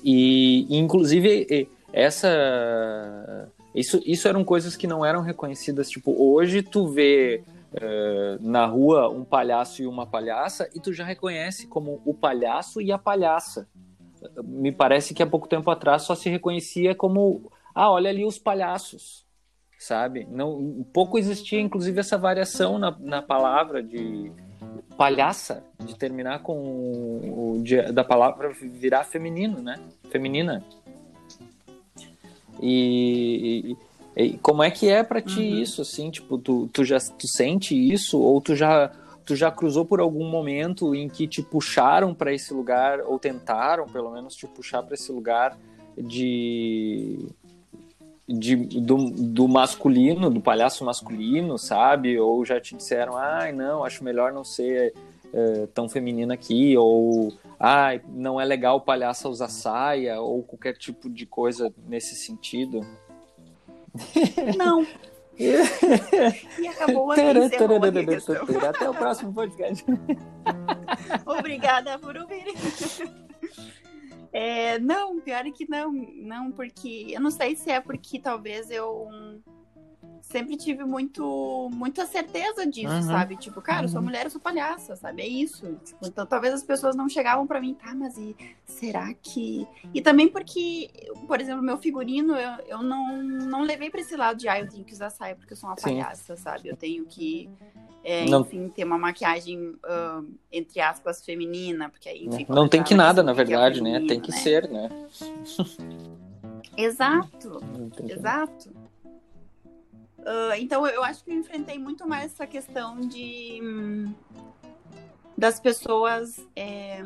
Speaker 1: E, inclusive, essa... Isso, isso eram coisas que não eram reconhecidas. Tipo, hoje tu vê uh, na rua um palhaço e uma palhaça e tu já reconhece como o palhaço e a palhaça me parece que há pouco tempo atrás só se reconhecia como ah, olha ali os palhaços, sabe? Não, pouco existia, inclusive, essa variação na, na palavra de palhaça, de terminar com o de, da palavra virar feminino, né? Feminina. E, e, e como é que é para ti uhum. isso, assim? Tipo, tu, tu já tu sente isso ou tu já tu já cruzou por algum momento em que te puxaram para esse lugar ou tentaram, pelo menos, te puxar para esse lugar de de, do, do masculino, do palhaço masculino, sabe? Ou já te disseram, ai, ah, não, acho melhor não ser é, tão feminina aqui, ou ai, ah, não é legal o palhaço usar saia, ou qualquer tipo de coisa nesse sentido?
Speaker 3: Não. e acabou aqui,
Speaker 1: Até o próximo podcast.
Speaker 3: Obrigada por ouvir. É, não, pior é que não, não, porque eu não sei se é porque talvez eu sempre tive muito, muita certeza disso, uhum. sabe? Tipo, cara, eu sou mulher, eu sou palhaça, sabe? É isso. Tipo, então talvez as pessoas não chegavam para mim, tá, mas e será que. E também porque, por exemplo, meu figurino, eu, eu não, não levei pra esse lado de, ah, eu tenho que usar saia porque eu sou uma Sim. palhaça, sabe? Eu tenho que é, enfim, ter uma maquiagem, uh, entre aspas, feminina, porque aí, enfim,
Speaker 1: Não tem que nada, na verdade, né? Tem que né? ser, né?
Speaker 3: Exato, exato. Uh, então, eu acho que eu enfrentei muito mais essa questão de das pessoas é,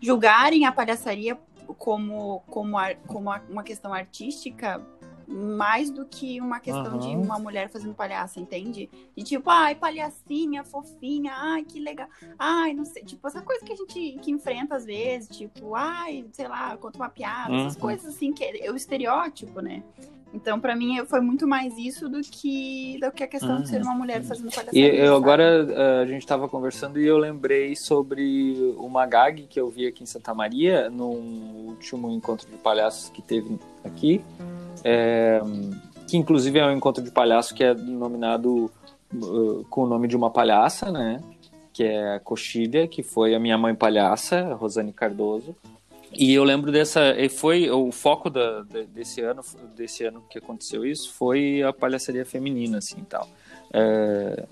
Speaker 3: julgarem a palhaçaria como, como, como uma questão artística mais do que uma questão uhum. de uma mulher fazendo palhaça, entende? De tipo, ai, palhacinha, fofinha, ai, que legal. Ai, não sei, tipo, essa coisa que a gente que enfrenta às vezes, tipo, ai, sei lá, conta uma piada, uhum. essas coisas assim, que é o estereótipo, né? Então, para mim, foi muito mais isso do que, do que a questão uhum. de ser uma mulher fazendo palhaçada.
Speaker 1: E eu, agora eh, a gente estava conversando e eu lembrei sobre uma gag que eu vi aqui em Santa Maria, no último encontro de palhaços que teve aqui, é, que inclusive é um encontro de palhaço que é nominado uh, com o nome de uma palhaça, né? Que é a Coxilha, que foi a minha mãe palhaça, Rosane Cardoso. E eu lembro dessa, e foi o foco da, desse ano, desse ano que aconteceu isso, foi a palhaçaria feminina, assim, tal. É,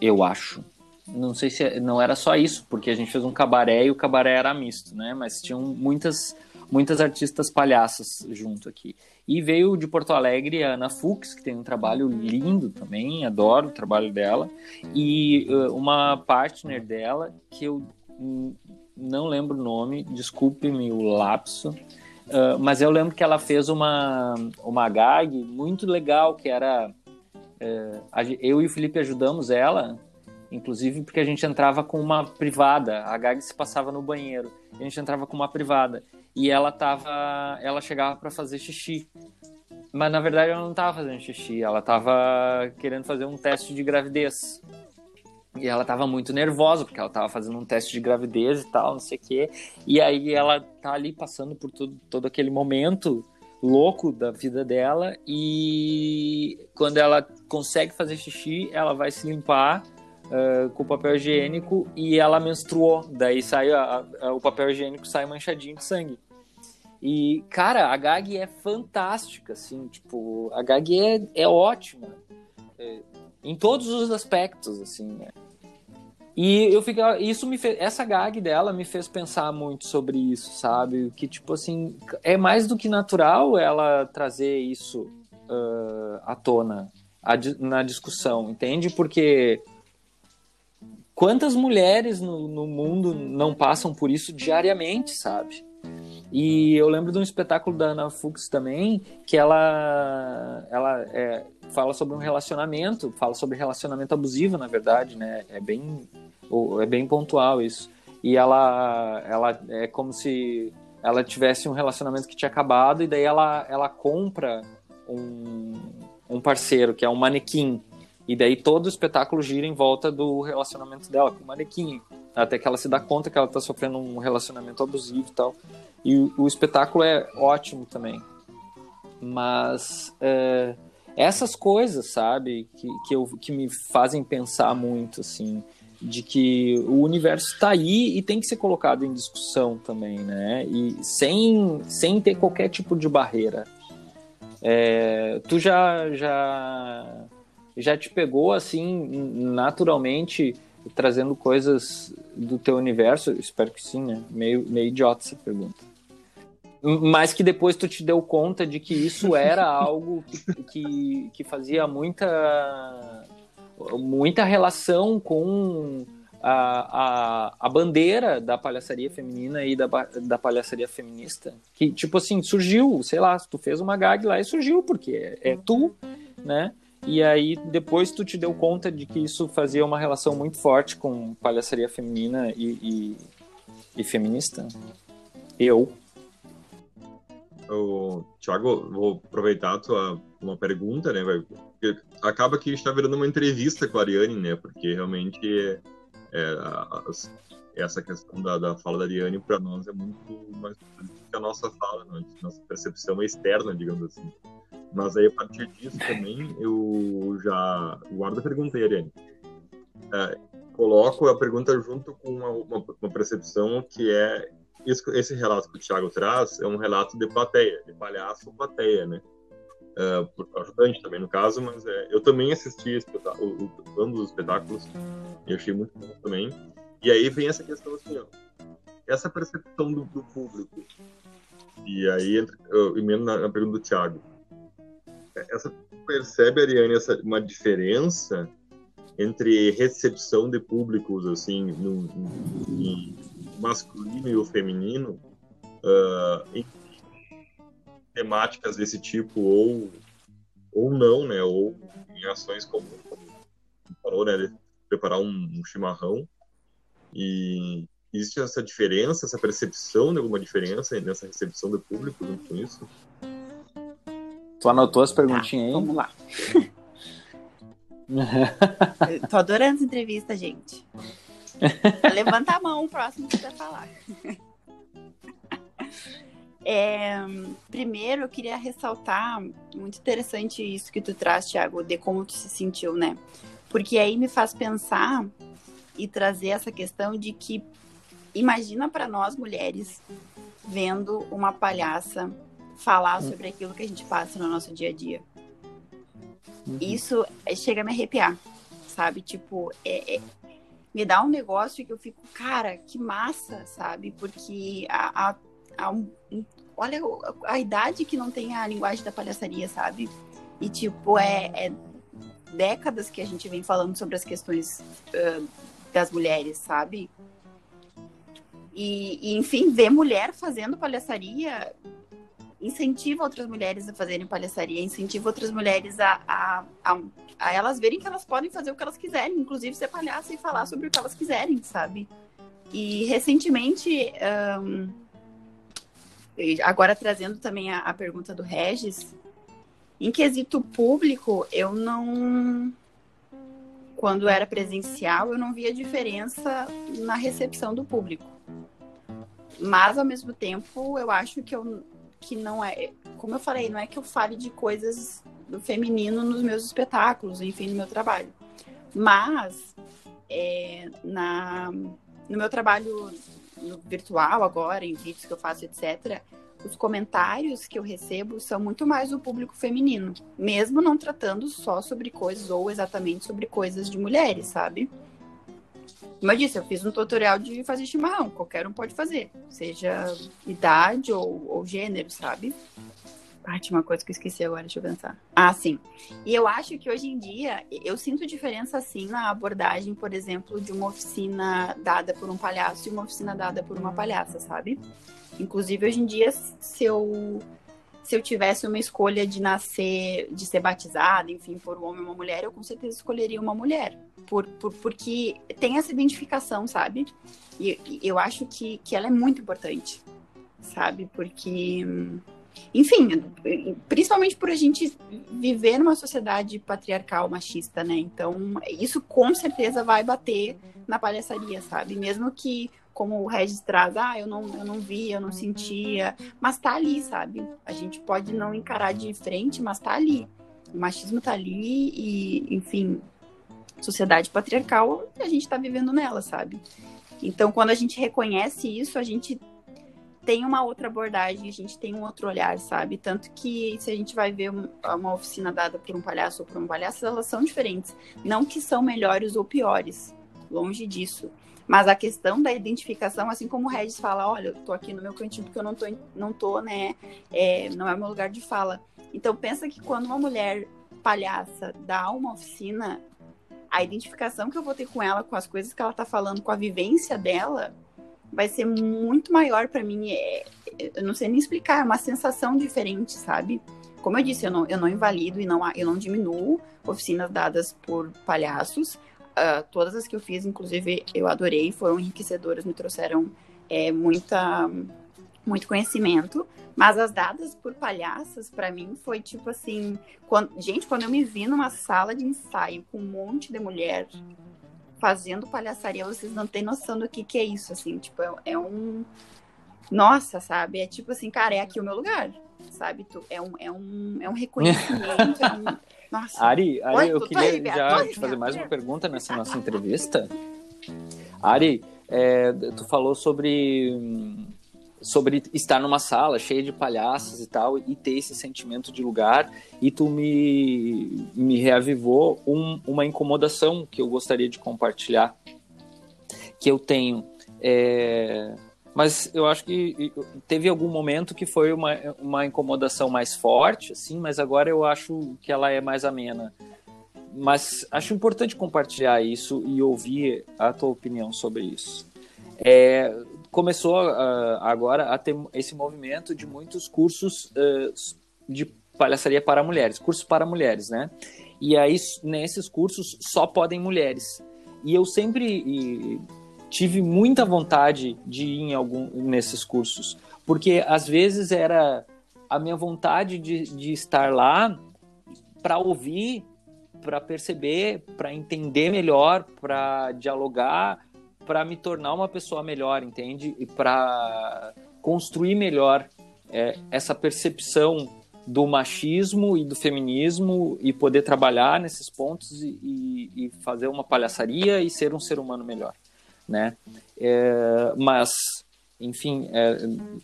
Speaker 1: eu acho, não sei se não era só isso, porque a gente fez um cabaré e o cabaré era misto, né? Mas tinham muitas muitas artistas palhaças junto aqui. E veio de Porto Alegre a Ana Fux, que tem um trabalho lindo também, adoro o trabalho dela, e uh, uma partner dela, que eu não lembro o nome, desculpe-me o lapso, uh, mas eu lembro que ela fez uma, uma gag muito legal, que era. Uh, eu e o Felipe ajudamos ela Inclusive porque a gente entrava com uma privada, a Gag se passava no banheiro, a gente entrava com uma privada e ela tava, ela chegava para fazer xixi. Mas na verdade ela não estava fazendo xixi, ela estava querendo fazer um teste de gravidez. E ela estava muito nervosa, porque ela estava fazendo um teste de gravidez e tal, não sei o quê. E aí ela tá ali passando por todo, todo aquele momento louco da vida dela. E quando ela consegue fazer xixi, ela vai se limpar uh, com papel higiênico e ela menstruou. Daí sai a, a, o papel higiênico sai manchadinho de sangue. E, cara, a gag é fantástica, assim, tipo, a gag é, é ótima. É, em todos os aspectos, assim, né? E eu fico, isso me fez, essa gag dela me fez pensar muito sobre isso, sabe? Que tipo assim, é mais do que natural ela trazer isso uh, à tona a, na discussão, entende? Porque quantas mulheres no, no, mundo não passam por isso diariamente, sabe? E eu lembro de um espetáculo da Ana Fuchs também, que ela, ela é, fala sobre um relacionamento, fala sobre relacionamento abusivo, na verdade, né? É bem, é bem pontual isso. E ela, ela é como se ela tivesse um relacionamento que tinha acabado e daí ela, ela compra um, um parceiro, que é um manequim. E daí todo o espetáculo gira em volta do relacionamento dela com o manequim. Até que ela se dá conta que ela tá sofrendo um relacionamento abusivo e tal. E o, o espetáculo é ótimo também. Mas é, essas coisas, sabe, que, que, eu, que me fazem pensar muito, assim, de que o universo está aí e tem que ser colocado em discussão também, né? E sem, sem ter qualquer tipo de barreira. É, tu já, já já te pegou assim naturalmente trazendo coisas do teu universo? Espero que sim, né? Meio, meio idiota essa pergunta. Mas que depois tu te deu conta de que isso era algo que, que, que fazia muita, muita relação com a, a, a bandeira da palhaçaria feminina e da, da palhaçaria feminista. Que, tipo assim, surgiu, sei lá, tu fez uma gag lá e surgiu, porque é, é tu, né? E aí depois tu te deu conta de que isso fazia uma relação muito forte com palhaçaria feminina e, e, e feminista? Eu.
Speaker 2: O Thiago, vou aproveitar a tua uma pergunta, né? Porque acaba que está virando uma entrevista com a Ariane, né? Porque realmente é, é, essa questão da, da fala da Ariane para nós é muito mais que a nossa fala, né? nossa percepção é externa, digamos assim. Mas aí, a partir disso também, eu já guardo a pergunta Ariane. É, coloco a pergunta junto com uma, uma, uma percepção que é esse, esse, relato que o Thiago traz é um relato de plateia, de palhaço plateia, né? Uh, ajudante também no caso, mas é, eu também assisti o, o, ambos os espetáculos e achei muito bom também. E aí vem essa questão assim, ó, essa percepção do, do público. E aí eu emendo na, na pergunta do Thiago essa percebe, Ariane, essa, uma diferença entre recepção de públicos, assim, no, no masculino e o feminino, uh, em temáticas desse tipo, ou, ou não, né? Ou em ações como, como falou, né? Preparar um, um chimarrão. E existe essa diferença, essa percepção de alguma diferença nessa recepção do público junto com isso?
Speaker 1: Tu anotou as perguntinhas
Speaker 3: tá, aí? Vamos lá. tô adorando essa entrevista, gente. Levanta a mão, o próximo que você falar. É, primeiro, eu queria ressaltar, muito interessante isso que tu traz, Thiago, de como tu se sentiu, né? Porque aí me faz pensar e trazer essa questão de que, imagina para nós mulheres, vendo uma palhaça falar hum. sobre aquilo que a gente passa no nosso dia a dia. Uhum. Isso chega a me arrepiar, sabe? Tipo, é, é... me dá um negócio que eu fico, cara, que massa, sabe? Porque a, a, a um, olha a idade que não tem a linguagem da palhaçaria, sabe? E tipo, é, é décadas que a gente vem falando sobre as questões uh, das mulheres, sabe? E, e, enfim, ver mulher fazendo palhaçaria incentiva outras mulheres a fazerem palhaçaria, incentiva outras mulheres a, a, a, a, elas verem que elas podem fazer o que elas quiserem, inclusive ser palhaça e falar sobre o que elas quiserem, sabe? E recentemente, um, agora trazendo também a, a pergunta do Regis, em quesito público, eu não. Quando era presencial, eu não via diferença na recepção do público. Mas, ao mesmo tempo, eu acho que eu que não é, como eu falei, não é que eu fale de coisas do feminino nos meus espetáculos, enfim, no meu trabalho. Mas é, na, no meu trabalho no virtual agora, em vídeos que eu faço, etc., os comentários que eu recebo são muito mais do público feminino, mesmo não tratando só sobre coisas ou exatamente sobre coisas de mulheres, sabe? Como eu disse, eu fiz um tutorial de fazer chimarrão, qualquer um pode fazer, seja idade ou, ou gênero, sabe? Ah, tinha uma coisa que eu esqueci agora, deixa eu pensar. Ah, sim. E eu acho que hoje em dia, eu sinto diferença, assim, na abordagem, por exemplo, de uma oficina dada por um palhaço e uma oficina dada por uma palhaça, sabe? Inclusive, hoje em dia, se eu se eu tivesse uma escolha de nascer, de ser batizada, enfim, por um homem ou uma mulher, eu com certeza escolheria uma mulher. Por, por, porque tem essa identificação, sabe? E, e eu acho que, que ela é muito importante, sabe? Porque, enfim, principalmente por a gente viver numa sociedade patriarcal, machista, né? Então, isso com certeza vai bater na palhaçaria, sabe? Mesmo que como o Regis traz, ah, eu não, eu não vi, eu não sentia, mas tá ali, sabe? A gente pode não encarar de frente, mas tá ali. O machismo tá ali e, enfim, sociedade patriarcal, a gente tá vivendo nela, sabe? Então, quando a gente reconhece isso, a gente tem uma outra abordagem, a gente tem um outro olhar, sabe? Tanto que se a gente vai ver uma oficina dada por um palhaço ou por um palhaço, elas são diferentes. Não que são melhores ou piores, longe disso. Mas a questão da identificação, assim como o Regis fala, olha, eu tô aqui no meu cantinho porque eu não tô, não tô, né, é, não é meu lugar de fala. Então pensa que quando uma mulher palhaça dá uma oficina, a identificação que eu vou ter com ela, com as coisas que ela tá falando, com a vivência dela, vai ser muito maior para mim. É, eu não sei nem explicar, é uma sensação diferente, sabe? Como eu disse, eu não, eu não invalido e não, eu não diminuo oficinas dadas por palhaços, Uh, todas as que eu fiz, inclusive, eu adorei, foram enriquecedoras, me trouxeram é, muita, muito conhecimento. Mas as dadas por palhaças, para mim, foi tipo assim. Quando, gente, quando eu me vi numa sala de ensaio com um monte de mulher fazendo palhaçaria, vocês não têm noção do que, que é isso, assim. Tipo, é, é um. Nossa, sabe? É tipo assim, cara, é aqui o meu lugar, sabe? Tu, é, um, é, um, é um reconhecimento, é um
Speaker 1: nossa. Ari, Ari Oi, eu queria aí, já te fazer mais uma pergunta nessa nossa entrevista. Ari, é, tu falou sobre sobre estar numa sala cheia de palhaços e tal e ter esse sentimento de lugar e tu me, me reavivou um, uma incomodação que eu gostaria de compartilhar que eu tenho é, mas eu acho que teve algum momento que foi uma, uma incomodação mais forte, assim, mas agora eu acho que ela é mais amena. Mas acho importante compartilhar isso e ouvir a tua opinião sobre isso. É, começou uh, agora a ter esse movimento de muitos cursos uh, de palhaçaria para mulheres, cursos para mulheres, né? E aí, nesses cursos, só podem mulheres. E eu sempre tive muita vontade de ir em algum nesses cursos, porque às vezes era a minha vontade de, de estar lá para ouvir, para perceber, para entender melhor, para dialogar, para me tornar uma pessoa melhor, entende? E para construir melhor é, essa percepção do machismo e do feminismo e poder trabalhar nesses pontos e, e, e fazer uma palhaçaria e ser um ser humano melhor né? É, mas, enfim, é,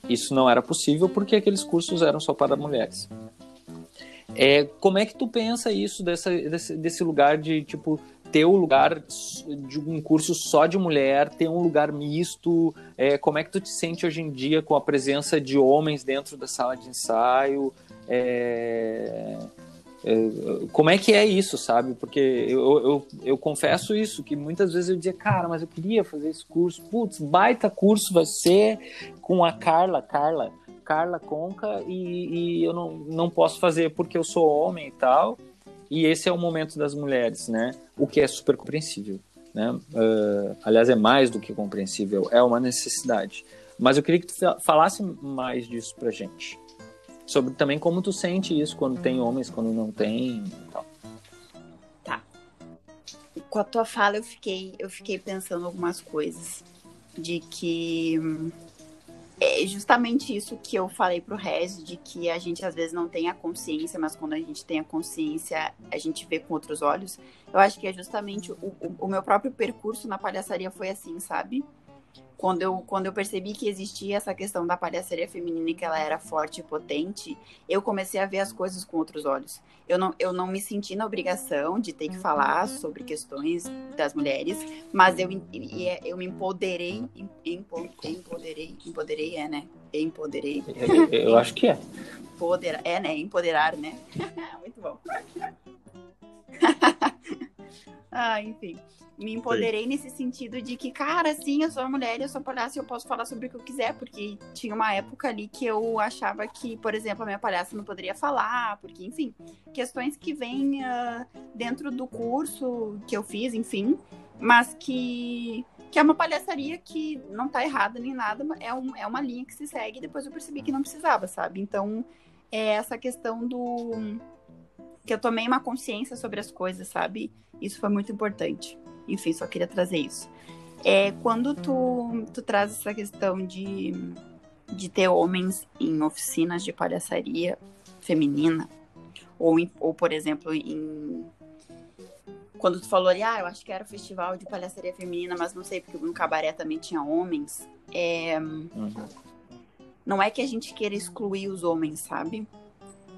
Speaker 1: isso não era possível porque aqueles cursos eram só para mulheres. É, como é que tu pensa isso dessa, desse, desse lugar de tipo ter o lugar de um curso só de mulher, ter um lugar misto? É, como é que tu te sente hoje em dia com a presença de homens dentro da sala de ensaio? É, como é que é isso, sabe? Porque eu, eu, eu, confesso isso, que muitas vezes eu dizia, cara, mas eu queria fazer esse curso. Putz, baita curso vai ser com a Carla, Carla, Carla Conca, e, e eu não, não posso fazer porque eu sou homem e tal. E esse é o momento das mulheres, né? O que é super compreensível, né? Uh, aliás, é mais do que compreensível, é uma necessidade. Mas eu queria que tu falasse mais disso pra gente. Sobre também como tu sente isso quando tem homens, quando não tem tal.
Speaker 3: Tá. Com a tua fala eu fiquei, eu fiquei pensando algumas coisas. De que é justamente isso que eu falei pro Rez, de que a gente às vezes não tem a consciência, mas quando a gente tem a consciência, a gente vê com outros olhos. Eu acho que é justamente o, o, o meu próprio percurso na palhaçaria foi assim, sabe? Quando eu, quando eu percebi que existia essa questão da palhaçaria feminina e que ela era forte e potente, eu comecei a ver as coisas com outros olhos. Eu não, eu não me senti na obrigação de ter que falar sobre questões das mulheres, mas eu, é, eu me empoderei, empoderei, empoderei é, né? Empoderei.
Speaker 1: Eu, eu acho que é.
Speaker 3: Empoderar, é, né? Empoderar, né? Muito bom. ah, enfim me empoderei Sim. nesse sentido de que, cara, sim, eu sou mulher, eu sou palhaça e eu posso falar sobre o que eu quiser, porque tinha uma época ali que eu achava que, por exemplo, a minha palhaça não poderia falar, porque, enfim, questões que vêm uh, dentro do curso que eu fiz, enfim, mas que, que é uma palhaçaria que não tá errada nem nada, é, um, é uma linha que se segue e depois eu percebi que não precisava, sabe? Então, é essa questão do. que eu tomei uma consciência sobre as coisas, sabe? Isso foi muito importante. Enfim, só queria trazer isso. É, quando tu, tu traz essa questão de, de ter homens em oficinas de palhaçaria feminina, ou, em, ou por exemplo, em. Quando tu falou ali, ah, eu acho que era o festival de palhaçaria feminina, mas não sei, porque no cabaré também tinha homens. É, uhum. Não é que a gente queira excluir os homens, sabe?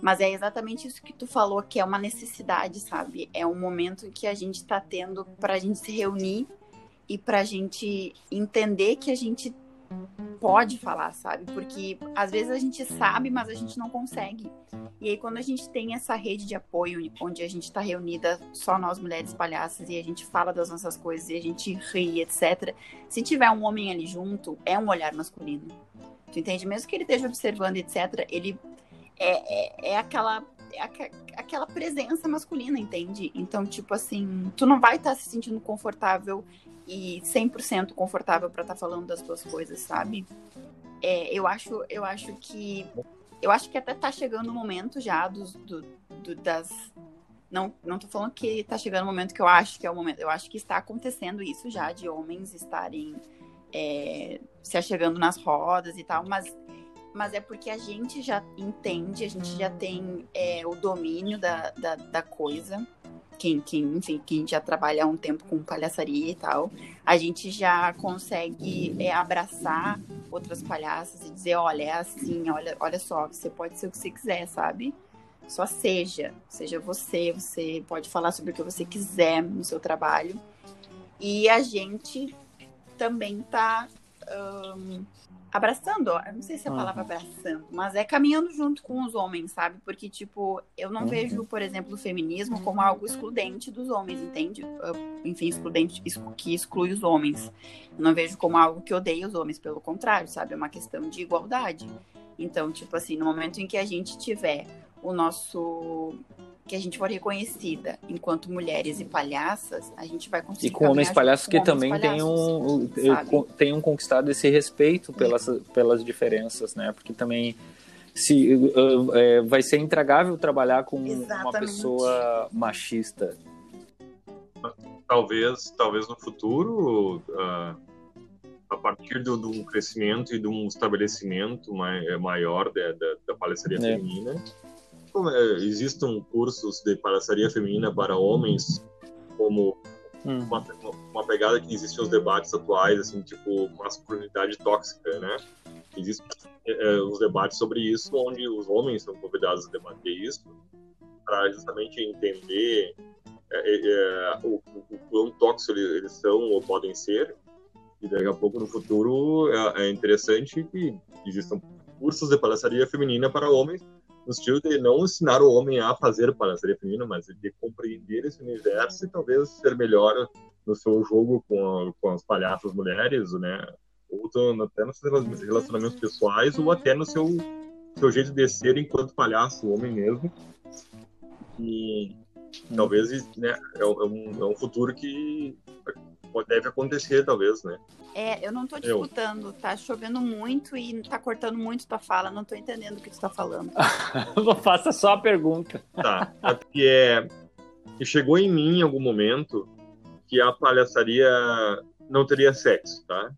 Speaker 3: Mas é exatamente isso que tu falou, que é uma necessidade, sabe? É um momento que a gente está tendo para a gente se reunir e para a gente entender que a gente pode falar, sabe? Porque às vezes a gente sabe, mas a gente não consegue. E aí, quando a gente tem essa rede de apoio, onde a gente está reunida só nós mulheres palhaças e a gente fala das nossas coisas e a gente ri, etc. Se tiver um homem ali junto, é um olhar masculino. Tu entende? Mesmo que ele esteja observando, etc., ele é, é, é aquela é aquela presença masculina, entende? Então, tipo assim, tu não vai estar tá se sentindo confortável e 100% confortável para estar tá falando das tuas coisas, sabe? É, eu acho, eu acho que eu acho que até tá chegando o momento já dos, do, do, das não, não tô falando que tá chegando o momento que eu acho que é o momento. Eu acho que está acontecendo isso já, de homens estarem é, se achegando nas rodas e tal, mas mas é porque a gente já entende, a gente já tem é, o domínio da, da, da, coisa. Quem, quem, enfim, quem já trabalha há um tempo com palhaçaria e tal, a gente já consegue é, abraçar outras palhaças e dizer, olha, é assim, olha, olha só, você pode ser o que você quiser, sabe? Só seja, seja você, você pode falar sobre o que você quiser no seu trabalho. E a gente também tá abraçando, não sei se é a palavra uhum. abraçando, mas é caminhando junto com os homens, sabe? Porque, tipo, eu não uhum. vejo, por exemplo, o feminismo como algo excludente dos homens, entende? Enfim, excludente, que exclui os homens. Eu não vejo como algo que odeia os homens, pelo contrário, sabe? É uma questão de igualdade. Então, tipo assim, no momento em que a gente tiver o nosso que a gente for reconhecida enquanto mulheres e palhaças, a gente vai conseguir.
Speaker 1: E com homens palhaços que também palhaços, tenham, tenham conquistado esse respeito pelas, pelas diferenças, né? Porque também se uh, é, vai ser intragável trabalhar com Exatamente. uma pessoa machista.
Speaker 2: Talvez, talvez no futuro, uh, a partir do, do, crescimento e de um estabelecimento maior da, da, da palestria é. feminina existam cursos de palhaçaria feminina para homens, como hum. uma, uma pegada que existe nos debates atuais, assim, tipo masculinidade tóxica, né? Existem é, os debates sobre isso, onde os homens são convidados a debater isso, para justamente entender é, é, o, o quão tóxicos eles são ou podem ser. E daqui a pouco, no futuro, é, é interessante que existam cursos de palhaçaria feminina para homens, no sentido de não ensinar o homem a fazer palhaçaria feminina, mas de compreender esse universo e talvez ser melhor no seu jogo com, a, com as palhaças mulheres, né? Ou até nos seus relacionamentos pessoais, ou até no seu, seu jeito de ser enquanto palhaço, homem mesmo. E talvez né, é, um, é um futuro que deve acontecer, talvez, né?
Speaker 3: É, eu não tô disputando, tá chovendo muito e tá cortando muito tua fala, não tô entendendo o que tu tá falando.
Speaker 1: não faça só a pergunta.
Speaker 2: Tá, é porque é, chegou em mim em algum momento que a palhaçaria não teria sexo, tá?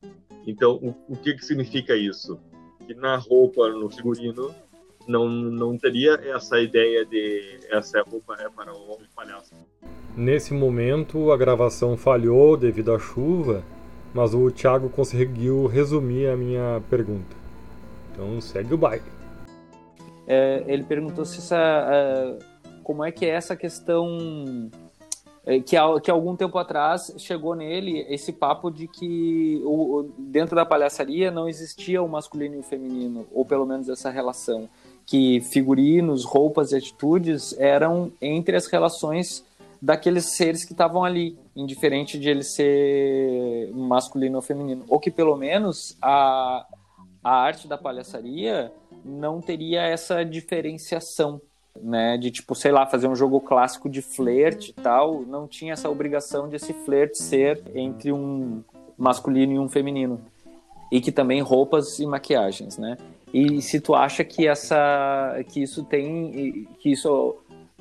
Speaker 2: Então, o, o que que significa isso? Que na roupa, no figurino, não, não teria essa ideia de essa roupa é para o homem palhaço.
Speaker 4: Nesse momento, a gravação falhou devido à chuva, mas o Thiago conseguiu resumir a minha pergunta. Então, segue o baile.
Speaker 1: É, ele perguntou se essa, uh, como é que é essa questão é, que, que algum tempo atrás chegou nele esse papo de que o, dentro da palhaçaria não existia o masculino e o feminino, ou pelo menos essa relação que figurinos, roupas e atitudes eram entre as relações daqueles seres que estavam ali, indiferente de ele ser masculino ou feminino. Ou que pelo menos a, a arte da palhaçaria não teria essa diferenciação, né? De tipo, sei lá, fazer um jogo clássico de flerte e tal, não tinha essa obrigação de esse flerte ser entre um masculino e um feminino. E que também roupas e maquiagens, né? E se tu acha que essa que isso tem que isso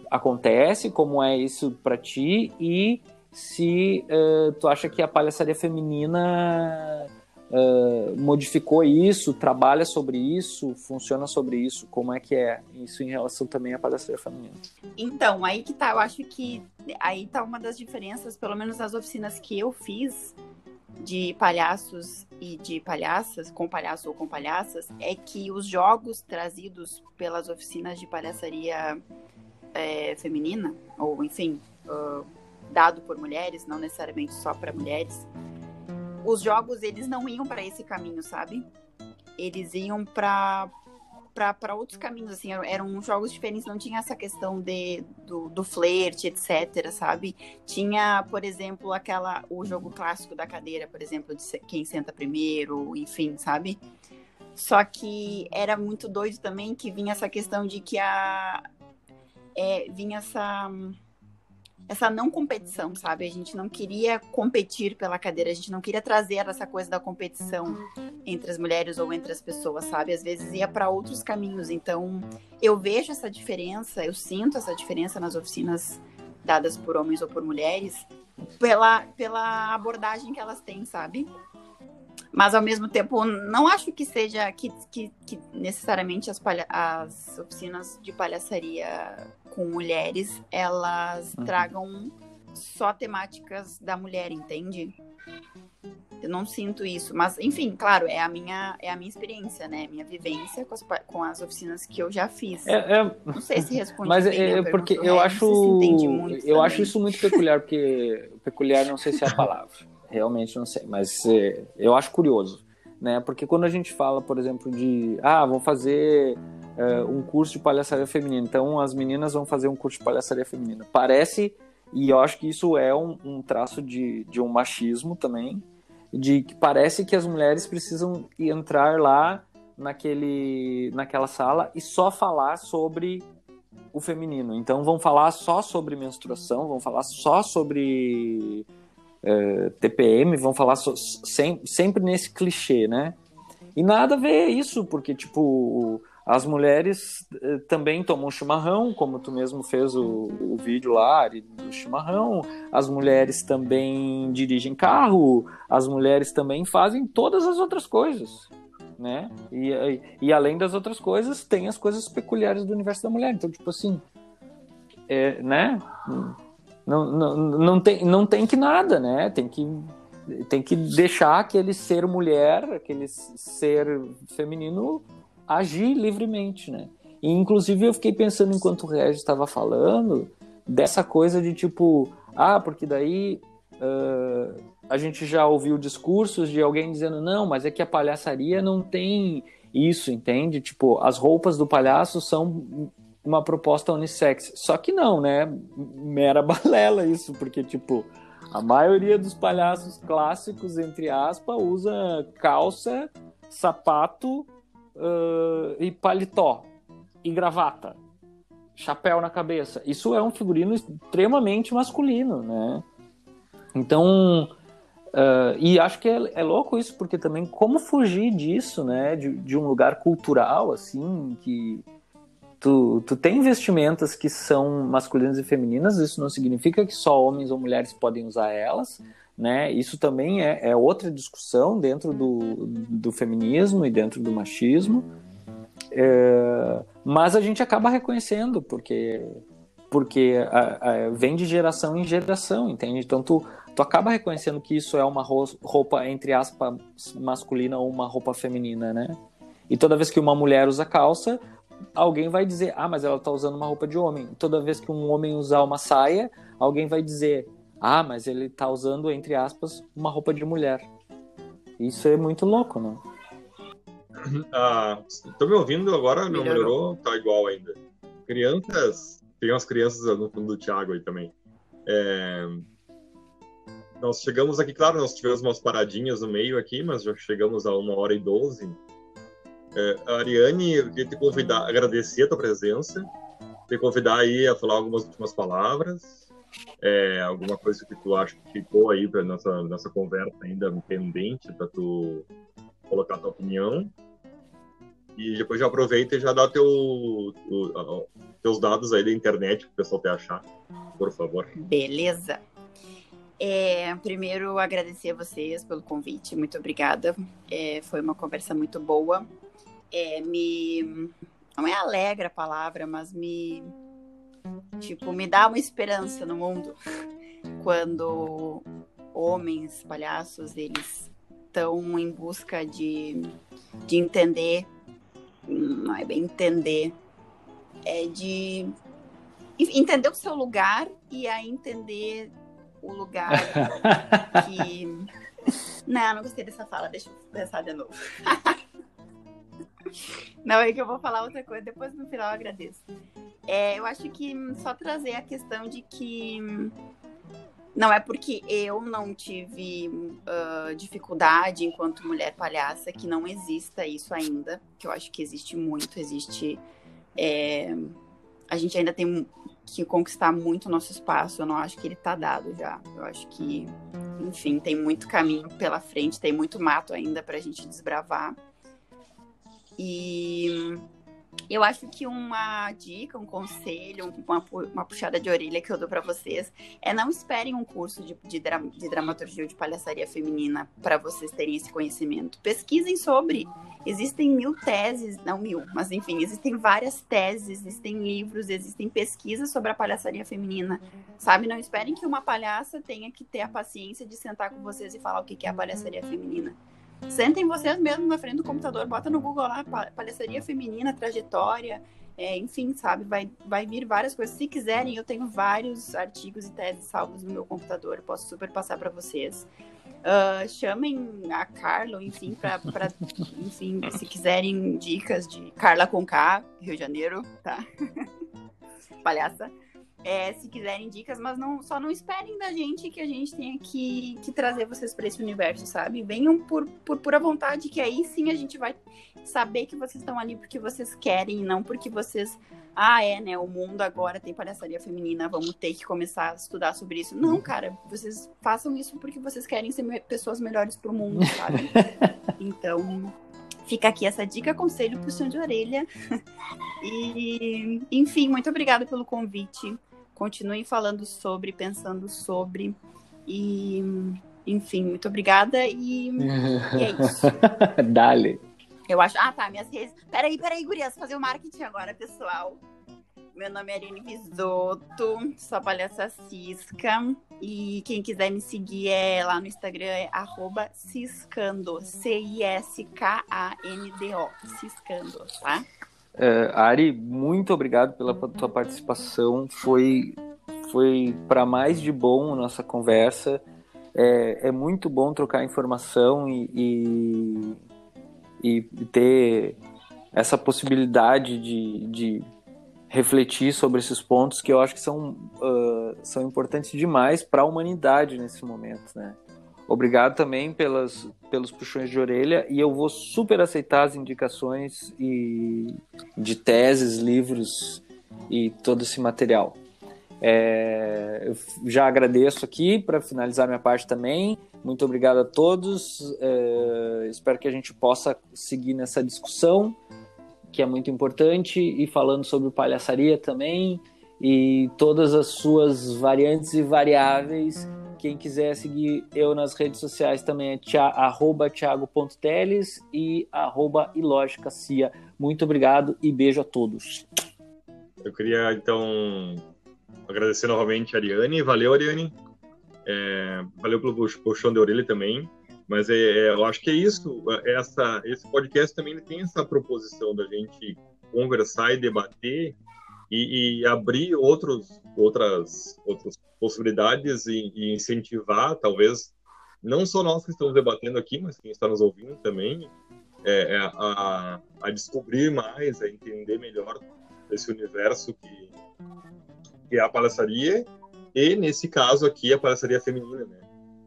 Speaker 1: acontece, como é isso para ti e se uh, tu acha que a palhaçaria feminina uh, modificou isso, trabalha sobre isso, funciona sobre isso, como é que é isso em relação também à palhaçaria feminina?
Speaker 3: Então, aí que tá, eu acho que aí tá uma das diferenças, pelo menos nas oficinas que eu fiz, de palhaços e de palhaças, com palhaço ou com palhaças, é que os jogos trazidos pelas oficinas de palhaçaria é, feminina, ou enfim, uh, dado por mulheres, não necessariamente só para mulheres, os jogos eles não iam para esse caminho, sabe? Eles iam para para outros caminhos, assim, eram jogos diferentes, não tinha essa questão de, do, do flerte, etc, sabe? Tinha, por exemplo, aquela, o jogo clássico da cadeira, por exemplo, de quem senta primeiro, enfim, sabe? Só que era muito doido também que vinha essa questão de que a... É, vinha essa essa não competição, sabe? A gente não queria competir pela cadeira, a gente não queria trazer essa coisa da competição entre as mulheres ou entre as pessoas, sabe? Às vezes ia para outros caminhos. Então, eu vejo essa diferença, eu sinto essa diferença nas oficinas dadas por homens ou por mulheres, pela, pela abordagem que elas têm, sabe? Mas ao mesmo tempo, não acho que seja que, que, que necessariamente as, palha as oficinas de palhaçaria com mulheres elas uhum. tragam só temáticas da mulher, entende? Eu não sinto isso, mas enfim, claro, é a minha é a minha experiência, né? Minha vivência com as, com as oficinas que eu já fiz.
Speaker 1: É, é...
Speaker 3: Não sei se responde.
Speaker 1: Mas é, porque eu acho eu acho isso muito peculiar, porque peculiar não sei se é a palavra, realmente não sei, mas é, eu acho curioso, né? Porque quando a gente fala, por exemplo, de ah, vamos fazer é, um curso de palhaçaria feminina. Então as meninas vão fazer um curso de palhaçaria feminina. Parece, e eu acho que isso é um, um traço de, de um machismo também, de que parece que as mulheres precisam entrar lá naquele, naquela sala e só falar sobre o feminino. Então vão falar só sobre menstruação, vão falar só sobre é, TPM, vão falar so, sem, sempre nesse clichê, né? E nada a ver isso, porque, tipo, as mulheres eh, também tomam chimarrão, como tu mesmo fez o, o vídeo lá do chimarrão. As mulheres também dirigem carro. As mulheres também fazem todas as outras coisas, né? E, e, e além das outras coisas, tem as coisas peculiares do universo da mulher. Então, tipo assim, é, né? Não, não, não, tem, não tem que nada, né? Tem que tem que deixar aquele ser mulher, aquele ser feminino agir livremente, né? E, inclusive eu fiquei pensando enquanto o Regis estava falando dessa coisa de tipo, ah, porque daí uh, a gente já ouviu discursos de alguém dizendo, não, mas é que a palhaçaria não tem isso, entende? Tipo, as roupas do palhaço são uma proposta unissex. Só que não, né? Mera balela isso, porque, tipo, a maioria dos palhaços clássicos, entre aspas, usa calça, sapato uh, e paletó e gravata, chapéu na cabeça. Isso é um figurino extremamente masculino, né? Então, uh, e acho que é, é, louco isso, porque também como fugir disso, né? De, de um lugar cultural, assim, que tu, tu tem vestimentas que são masculinas e femininas, isso não significa que só homens ou mulheres podem usar elas, né? Isso também é, é outra discussão dentro do, do feminismo e dentro do machismo. É, mas a gente acaba reconhecendo, porque, porque a, a, vem de geração em geração, entende? Então tu, tu acaba reconhecendo que isso é uma roupa, entre aspas, masculina ou uma roupa feminina, né? E toda vez que uma mulher usa calça, alguém vai dizer, ah, mas ela está usando uma roupa de homem. Toda vez que um homem usar uma saia, alguém vai dizer, ah, mas ele está usando, entre aspas, uma roupa de mulher. Isso é muito louco, né?
Speaker 2: Ah, tô me ouvindo agora? Não melhorou? Tá igual ainda. Crianças, tem umas crianças no fundo do Thiago aí também. É... Nós chegamos aqui, claro, nós tivemos umas paradinhas no meio aqui, mas já chegamos a uma hora e doze. É, Ariane, eu queria te convidar, agradecer a tua presença, te convidar aí a falar algumas últimas palavras, é, alguma coisa que tu acha que ficou aí para nossa nossa conversa ainda pendente para tu colocar tua opinião. E depois já aproveita e já dá teu, teus dados aí da internet para o pessoal te achar, por favor.
Speaker 3: Beleza. É, primeiro, agradecer a vocês pelo convite, muito obrigada. É, foi uma conversa muito boa é, me. Não é alegra a palavra, mas me. Tipo, me dá uma esperança no mundo quando homens, palhaços, eles estão em busca de, de entender. Não é bem entender, é de entender o seu lugar e a entender o lugar que. Não, não gostei dessa fala, deixa eu pensar de novo. Não, é que eu vou falar outra coisa, depois no final eu agradeço. É, eu acho que só trazer a questão de que não é porque eu não tive uh, dificuldade enquanto mulher palhaça que não exista isso ainda, que eu acho que existe muito, existe. É, a gente ainda tem que conquistar muito o nosso espaço, eu não acho que ele está dado já. Eu acho que, enfim, tem muito caminho pela frente, tem muito mato ainda para a gente desbravar. E eu acho que uma dica, um conselho, uma, uma puxada de orelha que eu dou para vocês é não esperem um curso de, de, de dramaturgia ou de palhaçaria feminina para vocês terem esse conhecimento. Pesquisem sobre. Existem mil teses, não mil, mas enfim, existem várias teses, existem livros, existem pesquisas sobre a palhaçaria feminina. Sabe? Não esperem que uma palhaça tenha que ter a paciência de sentar com vocês e falar o que é a palhaçaria feminina. Sentem vocês mesmo na frente do computador, bota no Google lá, palhaçaria feminina, trajetória, é, enfim, sabe? Vai, vai vir várias coisas. Se quiserem, eu tenho vários artigos e teses salvos no meu computador, posso super passar para vocês. Uh, chamem a Carla, enfim, para, enfim, se quiserem dicas de Carla com K, Rio de Janeiro, tá? Palhaça é, se quiserem dicas, mas não, só não esperem da gente que a gente tenha que, que trazer vocês para esse universo, sabe? Venham por, por pura vontade, que aí sim a gente vai saber que vocês estão ali porque vocês querem, não porque vocês. Ah, é, né? O mundo agora tem palhaçaria feminina, vamos ter que começar a estudar sobre isso. Não, cara, vocês façam isso porque vocês querem ser pessoas melhores pro mundo, sabe? Então, fica aqui essa dica, conselho, puxão de orelha. E, enfim, muito obrigada pelo convite. Continuem falando sobre, pensando sobre. E, enfim, muito obrigada e, e é isso.
Speaker 1: Dale.
Speaker 3: Eu acho. Ah, tá. Minhas redes. Peraí, peraí, Gurias, fazer o marketing agora, pessoal. Meu nome é Arine Visoto, sou palhaça Cisca. E quem quiser me seguir é lá no Instagram é arroba Ciscando. C-I-S-K-A-N-D-O. Ciscando, tá?
Speaker 1: Uh, Ari, muito obrigado pela tua participação. Foi foi para mais de bom nossa conversa. É, é muito bom trocar informação e, e, e ter essa possibilidade de, de, refletir sobre esses pontos que eu acho que são, uh, são importantes demais para a humanidade nesse momento, né? Obrigado também pelas, pelos puxões de orelha e eu vou super aceitar as indicações e de teses, livros e todo esse material. É, já agradeço aqui para finalizar minha parte também. Muito obrigado a todos. É, espero que a gente possa seguir nessa discussão, que é muito importante, e falando sobre palhaçaria também e todas as suas variantes e variáveis quem quiser seguir eu nas redes sociais também é tia, thiago.teles e arroba. Muito obrigado e beijo a todos.
Speaker 2: Eu queria, então, agradecer novamente a Ariane. Valeu, Ariane. É, valeu pelo puxão de orelha também. Mas é, é, eu acho que é isso. Essa, esse podcast também tem essa proposição da gente conversar e debater e, e abrir outros, outras, outras possibilidades e, e, incentivar, talvez, não só nós que estamos debatendo aqui, mas quem está nos ouvindo também, é, é a, a, descobrir mais, a entender melhor esse universo que, que é a palhaçaria e, nesse caso aqui, a palhaçaria feminina, né?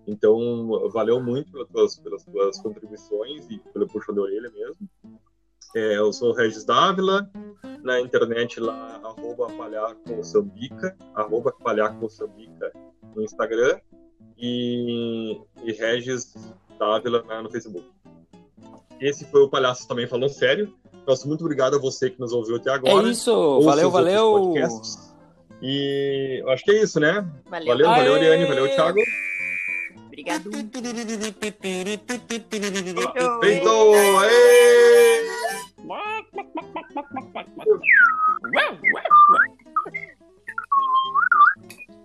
Speaker 2: Então, valeu muito pelas tuas, pelas tuas contribuições e pelo puxão de orelha mesmo. É, eu sou Regis Dávila, na internet lá, arroba palhacomoçambica, arroba palhacomoçambica no Instagram e, e Regis Dávila no Facebook. Esse foi o Palhaço Também Falando Sério. Nosso muito obrigado a você que nos ouviu até agora.
Speaker 1: É isso, valeu, valeu.
Speaker 2: E eu acho que é isso, né?
Speaker 3: Valeu,
Speaker 2: valeu, valeu Ariane, valeu, Thiago.
Speaker 3: Obrigado.
Speaker 2: Feito! Aê!
Speaker 1: wow, wow, wow.